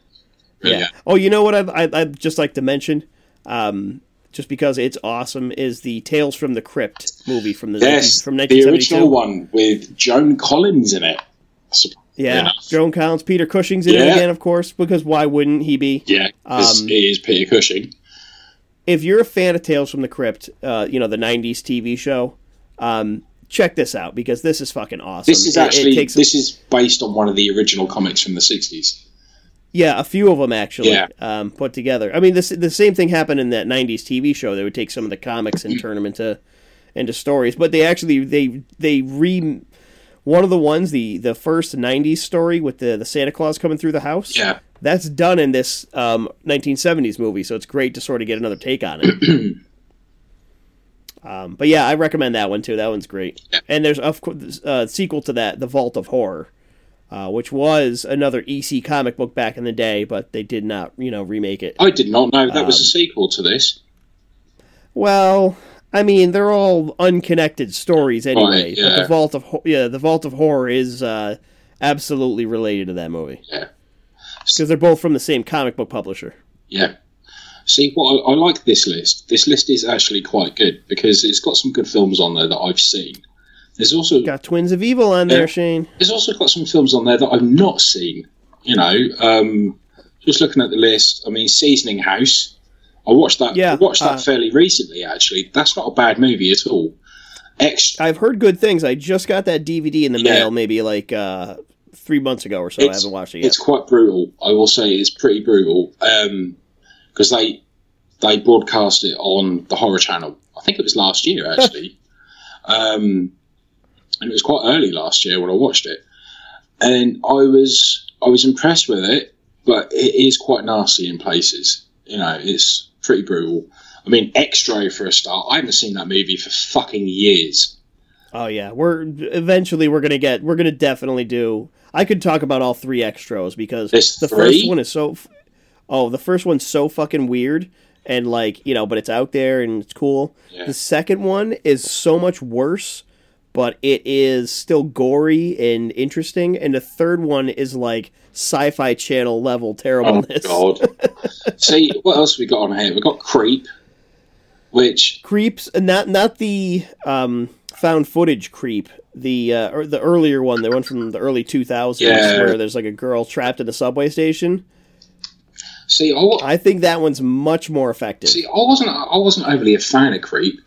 Really Yeah. am. Oh, you know what? I'd, I'd, I'd just like to mention, um, just because it's awesome, is the Tales from the Crypt movie from the Yes, from the original one with Joan Collins in it. Yeah, enough. Joan Collins, Peter Cushing's in it again, of course, because why wouldn't he be? Yeah, Um, it is Peter Cushing. If you're a fan of Tales from the Crypt, uh, you know the '90s TV show, um, check this out because this is fucking awesome. This is It- it actually takes- this is based on one of the original comics from the sixties. Yeah, a few of them actually Yeah. um, put together. I mean, this the same thing happened in that '90s TV show. They would take some of the comics and turn them into into stories, but they actually they they re one of the ones the the first '90s story with the the Santa Claus coming through the house. Yeah, that's done in this um, 1970s movie, so it's great to sort of get another take on it. um, but yeah, I recommend that one too. That one's great. Yeah. And there's of course uh, sequel to that, The Vault of Horror, uh, which was another EC comic book back in the day, but they did not, you know, remake it. I did not know that was a Um, sequel to this. Well, I mean, they're all unconnected stories anyway. But yeah. the Vault of Ho- yeah, the Vault of Horror is uh, absolutely related to that movie Yeah, because they're both from the same comic book publisher. yeah. See, what I, I like this list. This list is actually quite good because it's got some good films on there that I've seen. There's also Got Twins of Evil on there, Yeah. Shane. there's also got some films on there that I've not seen. You know, um, just looking at the list. I mean, Seasoning House. I watched that. Yeah, I watched that uh, fairly recently. Actually, that's not a bad movie at all. I've heard good things. I just got that DVD in the Yeah. mail maybe like uh, three months ago or so. I haven't watched it yet. it's quite brutal. I will say it's pretty brutal because they they broadcast it on the Horror Channel. I think it was last year actually, um, and it was quite early last year when I watched it, and I was I was impressed with it, but it is quite nasty in places. You know, it's pretty brutal. I mean, Xtro for a start. I haven't seen that movie for fucking years. Oh yeah, we're eventually we're gonna get we're gonna definitely do. I could talk about all three Xtros because There's the three? first one is so. Oh, the first one's so fucking weird and like you know, but it's out there and it's cool. Yeah. The second one is so much worse, but it is still gory and interesting. And the third one is like sci-fi channel level Oh terribleness. God! See what else we got on here? We got Creep, which creeps not not the um found footage creep the uh, or the earlier one the one from the early 2000s Yeah. where there's like a girl trapped in a subway station see I, think that one's much more effective See, I wasn't I wasn't overly a fan of Creep,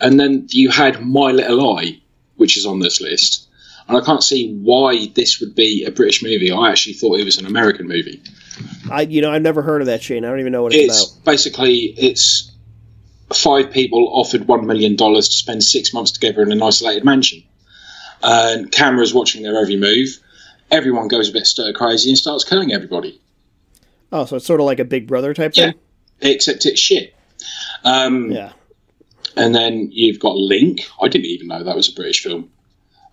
and then you had My Little Eye, which is on this list, and I can't see why this would be a British movie. I actually thought it was an American movie. i you know i've never heard of that shane i don't even know what it's, It's basically it's five people offered one million dollars to spend six months together in an isolated mansion, and cameras watching their every move. Everyone goes a bit stir crazy and starts killing everybody. Oh so it's sort of like a big brother type Yeah, thing except it's shit. Um, yeah And then you've got Link. I didn't even know that was a British film.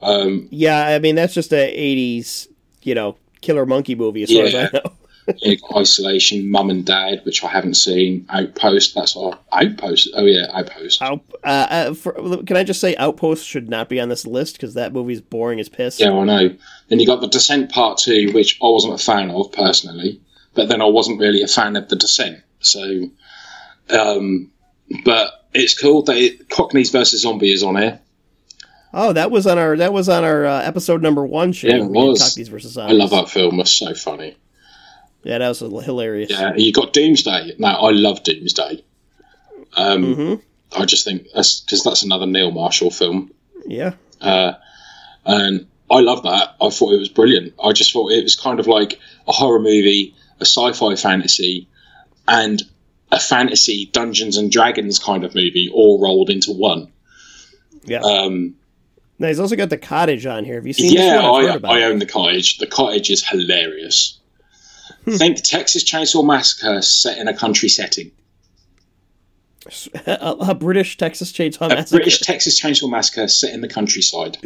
Um, yeah i mean that's just a 80s you know killer monkey movie as far as i know got Isolation, Mum and Dad, which I haven't seen. Outpost, that's our Outpost. Oh yeah, Outpost. Out, uh, uh, for, can I just say Outpost should not be on this list because that movie's boring as piss. Yeah, I know. Then you got the Descent Part Two, which I wasn't a fan of personally, but then I wasn't really a fan of the Descent. So, um, but it's cool. They Cockneys versus Zombie is on here. Oh, that was on our that was on our uh, episode number one show. Yeah, it was. Cockneys versus Zombies. I love that film. It's so funny. Yeah, that was hilarious. Yeah, you got Doomsday. Now I love Doomsday. Um, Mhm. I just think that's because that's another Neil Marshall film. Yeah. uh, and I love that. I thought it was brilliant. I just thought it was kind of like a horror movie, a sci-fi fantasy, and a fantasy Dungeons and Dragons kind of movie all rolled into one. Yeah. Um, now he's also got the cottage on here. Have you seen yeah, this one? I've I, I own the cottage. The cottage is hilarious. Hmm. Think Texas Chainsaw Massacre set in a country setting. a, a British Texas Chainsaw A British Texas Chainsaw Massacre set in the countryside.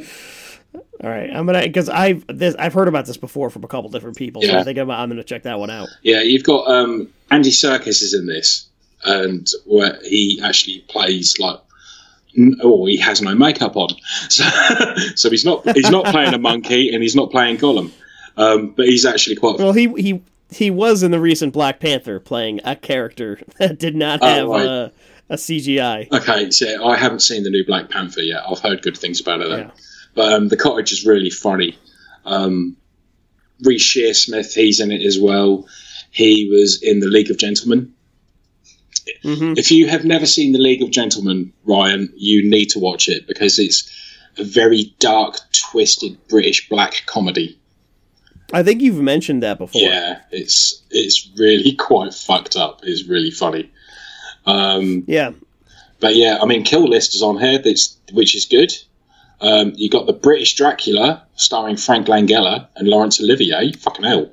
All right, I'm gonna because I've this I've heard about this before from a couple different people, so Yeah. I think I'm, I'm gonna check that one out. Yeah, you've got um, Andy Serkis is in this, and where he actually plays like. Oh, he has no makeup on, so, so he's not he's not playing a monkey and he's not playing Gollum, um, but he's actually quite. Well, he he he was in the recent Black Panther playing a character that did not Oh, have right. a, a CGI. Okay, so I haven't seen the new Black Panther yet. I've heard good things about it though. Yeah. But um, the cottage is really funny. Um, Reece Shearsmith, he's in it as well. He was in the League of Gentlemen. hmm If you have never seen the League of Gentlemen, Ryan, you need to watch it because it's a very dark, twisted British black comedy. I think you've mentioned that before. Yeah, it's it's really quite fucked up. It's really funny. Um, Yeah. But yeah, I mean, Kill List is on here, which is good. Um, you got the British Dracula starring Frank Langella and Laurence Olivier. Fucking hell.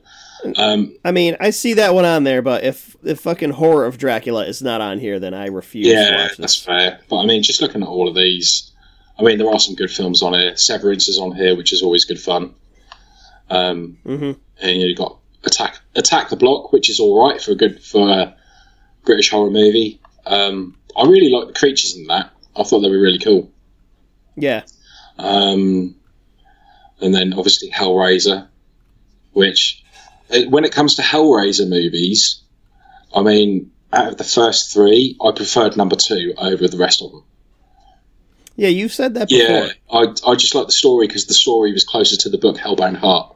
Um, I mean, I see that one on there, but if the fucking horror of Dracula is not on here, then I refuse to yeah, watch that's fair. But I mean, just looking at all of these, I mean, there are some good films on here. Severance is on here, which is always good fun. Um, hmm and you've got Attack Attack the Block, which is all right for a good for a British horror movie. Um, I really like the creatures in that. I thought they were really cool. Yeah. Um, and then obviously Hellraiser, which uh, when it comes to Hellraiser movies, I mean, out of the first three, I preferred number two over the rest of them. Yeah, you've said that before. Yeah, I, I just like the story because the story was closer to the book Hellbound Heart.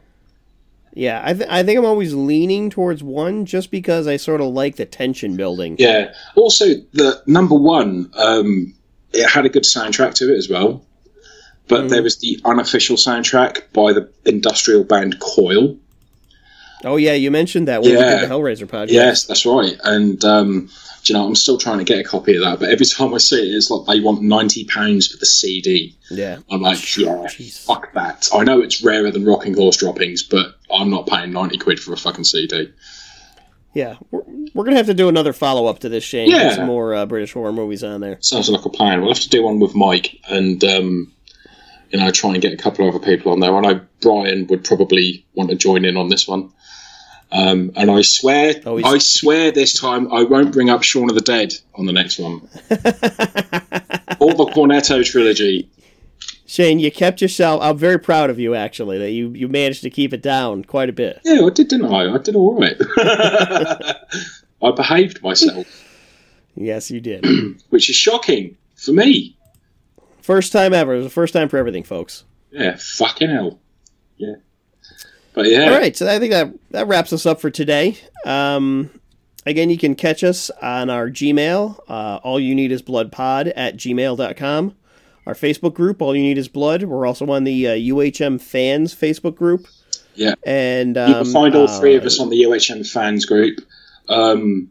Yeah, I, th- I think I'm always leaning towards one just because I sort of like the tension building. Yeah. Also, the number one, um, it had a good soundtrack to it as well. But Mhm. there was the unofficial soundtrack by the industrial band Coil. Oh yeah, you mentioned that when we Yeah. did the Hellraiser podcast. Yes, that's right. And um, do you know, I'm still trying to get a copy of that. But every time I see it, it's like they want ninety pounds for the CD. Yeah. I'm like, yeah, Jeez. fuck that. I know it's rarer than Rocking Horse droppings, but I'm not paying ninety quid for a fucking CD. Yeah. We're, we're gonna have to do another follow up to this, Shane. Yeah. Some more uh, British horror movies on there. Sounds like a plan. We'll have to do one with Mike and um, you know try and get a couple of other people on there. I know Brian would probably want to join in on this one. Um, and I swear, Oh, I swear this time I won't bring up Shaun of the Dead on the next one. or the Cornetto trilogy. Shane, you kept yourself. I'm very proud of you, actually, that you you managed to keep it down quite a bit. Yeah, I did, didn't I? I did all right. I behaved myself, Yes, you did. which is shocking for me. First time ever. It was the first time for everything, folks. Yeah, fucking hell. Yeah. But yeah. All right, so I think that that wraps us up for today. Um, again, you can catch us on our Gmail, uh, all you need is blood pod at gmail.com. Our Facebook group, All You Need Is Blood. We're also on the uh, UHM Fans Facebook group. Yeah. And um, You can find all three of uh, us on the UHM fans group. Um,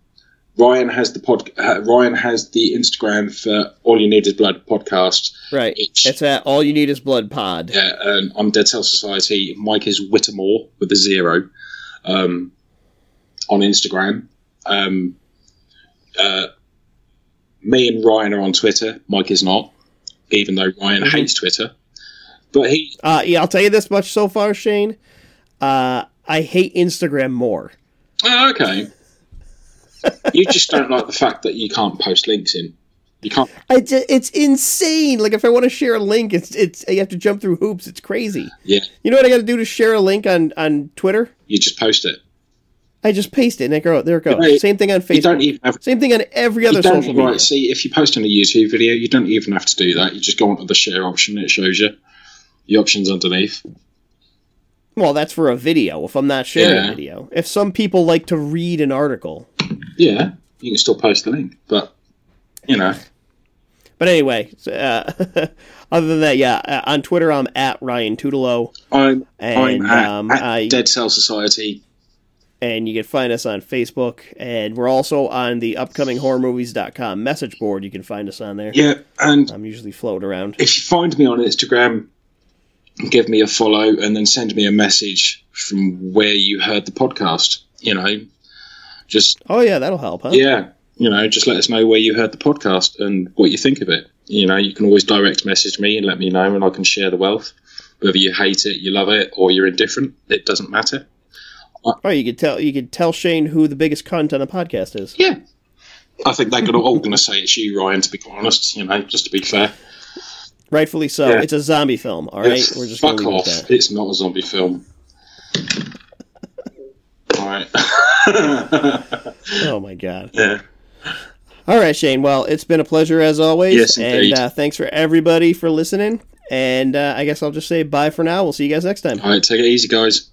Ryan has the pod. Uh, Ryan has the Instagram for All You Need Is Blood podcast. Right. It's- It's at All You Need Is Blood pod. Yeah, and I'm Dead Cell Society. Mike is Whittemore with a zero um, on Instagram. Um, uh, me and Ryan are on Twitter. Mike is not, even though Ryan Mhm. hates Twitter. But he, Uh, yeah, I'll tell you this much so far, Shane. Uh, I hate Instagram more. Oh, okay. You just don't like the fact that you can't post links in. You can't. I ju- it's insane. Like if I want to share a link, it's it's you have to jump through hoops. It's crazy. Yeah, You know what I got to do to share a link on on Twitter? you just post it. I just paste it and it go there it goes. Right. Same thing on You Facebook. have. Same thing on every You other don't social media. right. See, if you post on a YouTube video, you don't even have to do that. You just go onto the share option. It shows you the options underneath. Well, that's for a video. If I'm not sharing Yeah. a video, if some people like to read an article, Yeah, you can still post the link, but you know, but anyway, uh, other than that, yeah, uh, on Twitter I'm at Ryan Tutelo, I'm And, I'm at, um, at I- Dead Cell Society. and you can find us on Facebook, and we're also on the upcoming horrormovies.com message board. You can find us on there. Yeah, and I'm usually floating around. if you find me on Instagram, give me a follow and then send me a message from where you heard the podcast. You know, just Oh yeah, that'll help, huh? yeah, you know, just let us know where you heard the podcast and what you think of it. You know, you can always direct message me and let me know, and I can share the wealth. Whether you hate it, you love it, or you're indifferent, it doesn't matter. Oh, you could tell you could tell Shane who the biggest cunt on the podcast is. Yeah, I think they're gonna, all going to say it's you, Ryan. To be quite honest, you know, just to be fair. Rightfully so. Yeah. It's a zombie film. All right, we're just fuck off. It's not a zombie film. All right. Oh my god. yeah. All right, Shane. Well, it's been a pleasure as always. Yes, and indeed. uh, thanks for everybody for listening. And uh, I guess I'll just say bye for now. We'll see you guys next time. All right. Take it easy, guys.